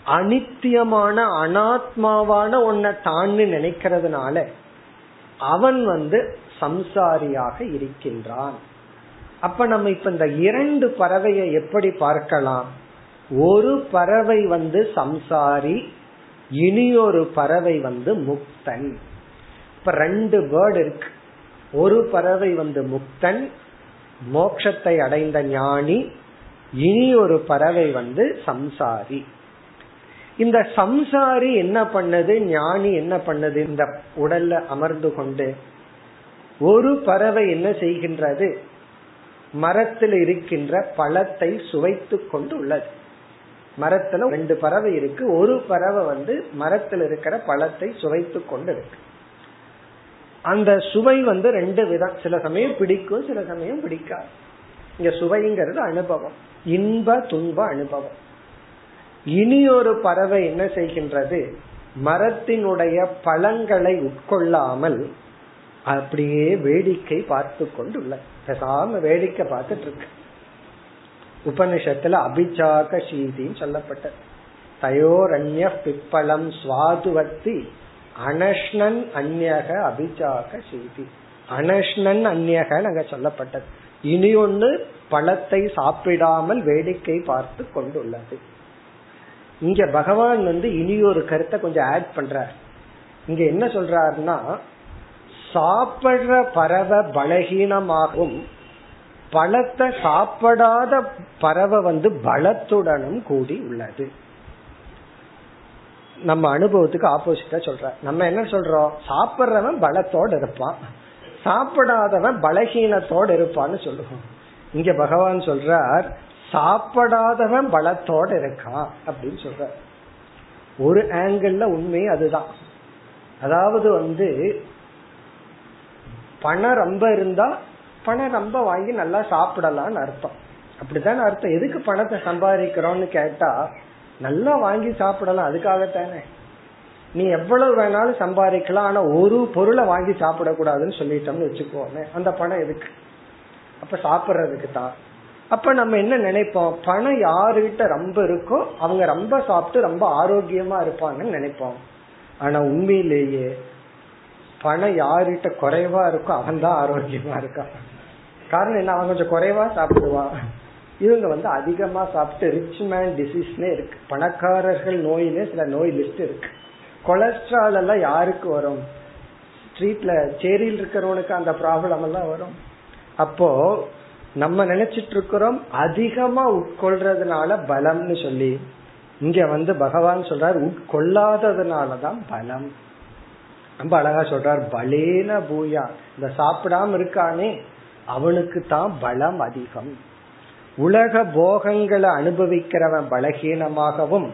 அனித்தியமான அனாத்மாவான ஒன்ன தான்னு நினைக்கிறதுனால அவன் வந்து சம்சாரியாக இருக்கின்றான். அப்ப நம்ம இப்ப இந்த இரண்டு பறவையை எப்படி பார்க்கலாம்? ஒரு பறவை வந்து சம்சாரி இனியொரு பறவை வந்து முக்தன். இப்ப ரெண்டு பேர்டு இருக்கு. ஒரு பறவை வந்து முக்தன் மோக்ஷத்தை அடைந்த ஞானி இனி ஒரு பறவை வந்து சம்சாரி. இந்த சம்சாரி என்ன பண்ணது? ஞானி என்ன பண்ணது? இந்த உடல்ல அமர்ந்து கொண்டு ஒரு பறவை என்ன செய்கின்றது? மரத்தில் இருக்கின்ற பழத்தை சுவைத்து கொண்டு உள்ளது மரத்துல ரெண்டு பறவை இருக்கு. ஒரு பறவை வந்து மரத்தில் இருக்கிற பழத்தை சுவைத்து கொண்டு இருக்கு அந்த சுவை வந்து ரெண்டு விதம். சில சமயம் பிடிக்கும் சில சமயம் பிடிக்காது. இங்க சுவைங்கிறது அனுபவம். இன்ப துன்ப அனுபவம். இனி ஒரு பறவை என்ன செய்கின்றது? மரத்தினுடைய பழங்களை உட்கொள்ளாமல் அப்படியே வேடிக்கை பார்த்து கொண்டுள்ள பேசாம வேடிக்கை பார்த்துட்டு இருக்கு. உபனிஷத்துல அபிஜாக சீதின்னு சொல்லப்பட்டது. தயோரண்ய பிப்பளம் சுவாதுவத்தி அனஷ்ணன் அந்நக அபிஜாக செய்தி அனஷ்ணன் அந்நக அங்க சொல்லப்பட்டது. இனி ஒன்று பழத்தை சாப்பிடாமல் வேடிக்கை பார்த்து கொண்டுள்ளது. இங்க பகவான் வந்து இனி ஒரு கருத்தை கொஞ்சம் ஆட் பண்றார். இங்க என்ன சொல்றாருன்னா சாப்பிடுற பறவை பலகீனமாகும். பழத்தை சாப்பிடாத பறவை வந்து பலத்துடனும் கூடி உள்ளது. நம்ம அனுபவத்துக்கு ஆப்போசிட்டா சொல்ற நம்ம என்ன சொல்றோம்? சாப்பிடுறவன் பலத்தோடு இருப்பான். சாப்பிடாதவன் பலகீனத்தோடு இருப்பான்னு சொல்லுவோம். இங்க பகவான் சொல்றார் சாப்பிடாதவன் பலத்தோடு இருக்கான் அப்படின்னு சொல்ற ஒரு ஆங்கிள் உண்மை அதுதான். அதாவது வந்து பணம் ரொம்ப இருந்தா பணம் ரொம்ப வாங்கி நல்லா சாப்பிடலாம்னு அர்த்தம். அப்படித்தானே அர்த்தம். எதுக்கு பணத்தை சம்பாதிக்கிறோம்னு கேட்டா நல்லா வாங்கி சாப்பிடலாம் அதுக்காகத்தானே. நீ எவ்வளவு வேணாலும் சம்பாதிக்கலாம் ஆனா ஒரு பொருளை வாங்கி சாப்பிடக்கூடாதுன்னு சொல்லிட்டோம்னு வச்சுக்கோமே அந்த பணம் எதுக்கு? அப்ப சாப்பிடுறதுக்கு தான். அப்ப நம்ம என்ன நினைப்போம்? பணம் யாருகிட்ட ரொம்ப இருக்கோ அவங்க ரொம்ப சாப்பிட்டு ரொம்ப ஆரோக்கியமா இருப்பாங்கன்னு நினைப்போம். ஆனா உண்மையிலேயே பணம் யாருகிட்ட குறைவா இருக்கோ அவன் தான் ஆரோக்கியமா இருக்கான். காரணம் என்ன? அவன் கொஞ்சம் குறைவா சாப்பிடுவான். இவங்க வந்து அதிகமா சாப்பிட்டு ரிச் மேன் டிசீஸ்னே இருக்கு. பணக்காரர்கள் நோயிலே சில நோய் லிஸ்ட் இருக்கு. கொலஸ்ட்ரால் எல்லாம் யாருக்கு வரும்? ஸ்ட்ரீட்ல சேரியில் இருக்கிறவனுக்கு அந்த ப்ராப்ளம் எல்லாம் வரும். அப்போ நம்ம நினைச்சிட்டு இருக்கிறோம் அதிகமா உட்கொள்றதுனால பலம்னு சொல்லி. இங்க வந்து பகவான் சொல்றார் உட்கொள்ளாததுனாலதான் பலம். ரொம்ப அழகா சொல்றார் பலேன பூயா. இந்த சாப்பிடாம இருக்கானே அவனுக்கு தான் பலம் அதிகம். உலக போகங்களை அனுபவிக்கிறவன் பலகீனமாகவும்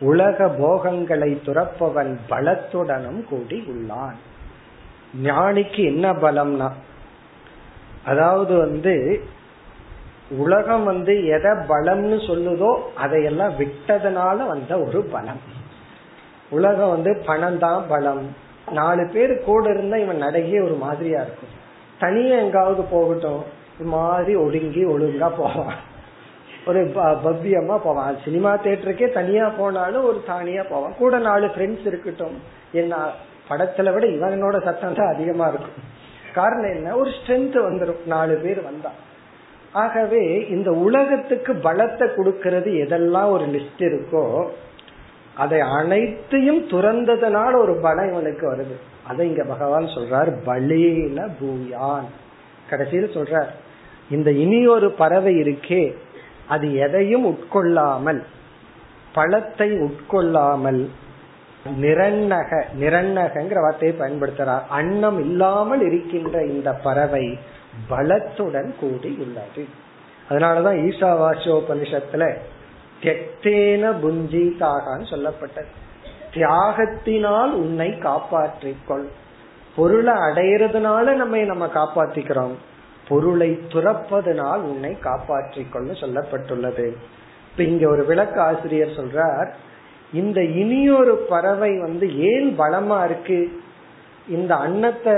உலக போகங்களை துறப்பவன் பலத்துடனும் கூடி உள்ளான். ஞானிக்கு என்ன பலம்னா அதாவது வந்து உலகம் வந்து எதை பலம்னு சொல்லுதோ அதையெல்லாம் விட்டதனால வந்த ஒரு பலம். உலகம் வந்து பணம் தான் பலம். நாலு பேர் கூட இருந்தா இவன் நடையே ஒரு மாதிரியா இருக்கும். தனியே எங்காவது போகட்டும் மாதிரி ஒடுங்கி ஒழுங்கா போவான். ஒரு பவ்யமா போவான். சினிமா தேட்டருக்கே தனியா போனாலும் ஒரு தானியா போவான். கூட நாலு ஃப்ரெண்ட்ஸ் இருக்கட்டும். என்ன படத்துல விட இவனோட சத்தம் தான் அதிகமா இருக்கும். காரணம் என்ன? ஒரு ஸ்ட்ரென்த் வந்துடும் நாலு பேர் வந்தா. ஆகவே இந்த உலகத்துக்கு பலத்தை கொடுக்கறது எதெல்லாம் ஒரு லிஸ்ட் இருக்கோ அதை அனைத்தையும் துறந்ததுனால ஒரு பலம் இவனுக்கு வருது. அதை இங்க பகவான் சொல்றார் பலீன பூயான். கடைசியில் சொல்றார் இந்த இனி ஒரு பறவை இருக்கே அது எதையும் உட்கொள்ளாமல் பழத்தை உட்கொள்ளாமல் நிரண்ணக நிரண்ணகங்கிற வார்த்தையை பயன்படுத்துறார் அன்னம் இல்லாமல் இருக்கின்ற இந்த பறவை பலத்துடன் கூடி உள்ளது அதனாலதான் ஈசாவாசோபனிஷத்துல தெத்தேன புஞ்சி தாகான்னு சொல்லப்பட்டது. தியாகத்தினால் உன்னை காப்பாற்றிக்கொள். பொருளை அடையிறதுனால நம்ம நம்ம காப்பாத்திக்கிறோம். பொருளை துறப்பதனால் உன்னை காப்பாற்றிக்கொள்ள சொல்லப்பட்டுள்ளது. இப்ப இங்க ஒரு விளக்க ஆசிரியர் சொல்றார் இந்த இனியொரு பறவை வந்து ஏன் பலமா இருக்கு? இந்த அன்னத்தை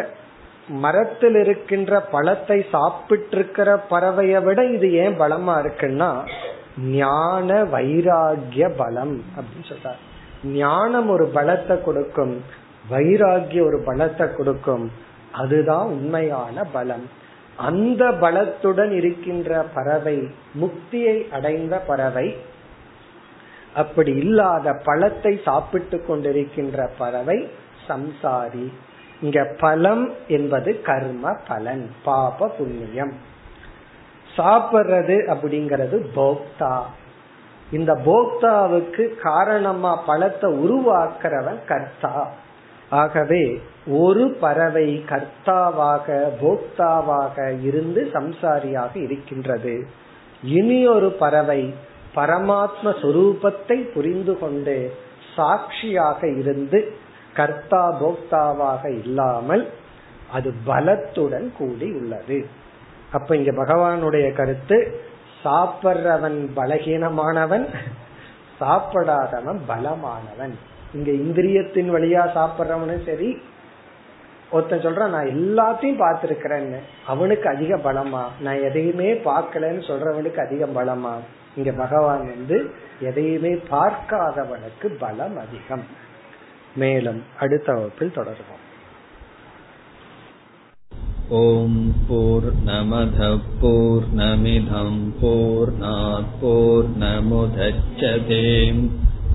மரத்தில் இருக்கின்ற பழத்தை சாப்பிட்டு இருக்கிற பறவையை விட இது ஏன் பலமா இருக்குன்னா ஞான வைராகிய பலம் அப்படின்னு சொல்றார். ஞானம் ஒரு பலத்தை கொடுக்கும் வைராகிய ஒரு பலத்தை கொடுக்கும். அதுதான் உண்மையான பலம். அந்த பலத்துடன் இருக்கின்ற பறவை முக்தியை அடைந்த பறவை அப்படி இல்லாத பழத்தை சாப்பிட்டு கொண்டிருக்கின்ற பறவை சம்சாரி. இங்க பலம் என்பது கர்ம பலன் பாப புண்ணியம். சாப்பிடுறது அப்படிங்கறது போக்தா. இந்த போக்தாவுக்கு காரணமா பழத்தை உருவாக்குறவன் கர்த்தா. ஆகவே ஒரு பறவை கர்த்தாவாக போக்தாவாக இருந்து சம்சாரியாக இருக்கின்றது. இனி ஒரு பறவை பரமாத்ம சொரூபத்தை புரிந்து கொண்டு சாட்சியாக இருந்து கர்த்தா போக்தாவாக இல்லாமல் அது பலத்துடன் கூடி உள்ளது. அப்ப இங்க பகவானுடைய கருத்து சாப்பிட்றவன் பலகீனமானவன் சாப்பிடாதவன் பலமானவன். இங்க இந்திரியத்தின் வழியா சாப்பிட்றவனும் சரி ஒருத்தன் சொல்றான் நான் எல்லாத்தையும் பார்த்திருக்கிறேன்னு அவனுக்கு அதிக பலமா நான் எதையுமே பார்க்கலன்னு சொல்றவனுக்கு அதிக பலமா இங்க பகவான் வந்து எதையுமே பார்க்காதவனுக்கு பலம் அதிகம் மேலும் அடுத்த வகுப்பில் தொடர்வோம் ॐ पूर्णमधपूर्णमिधं पूर्णापूर्णमुदच्छते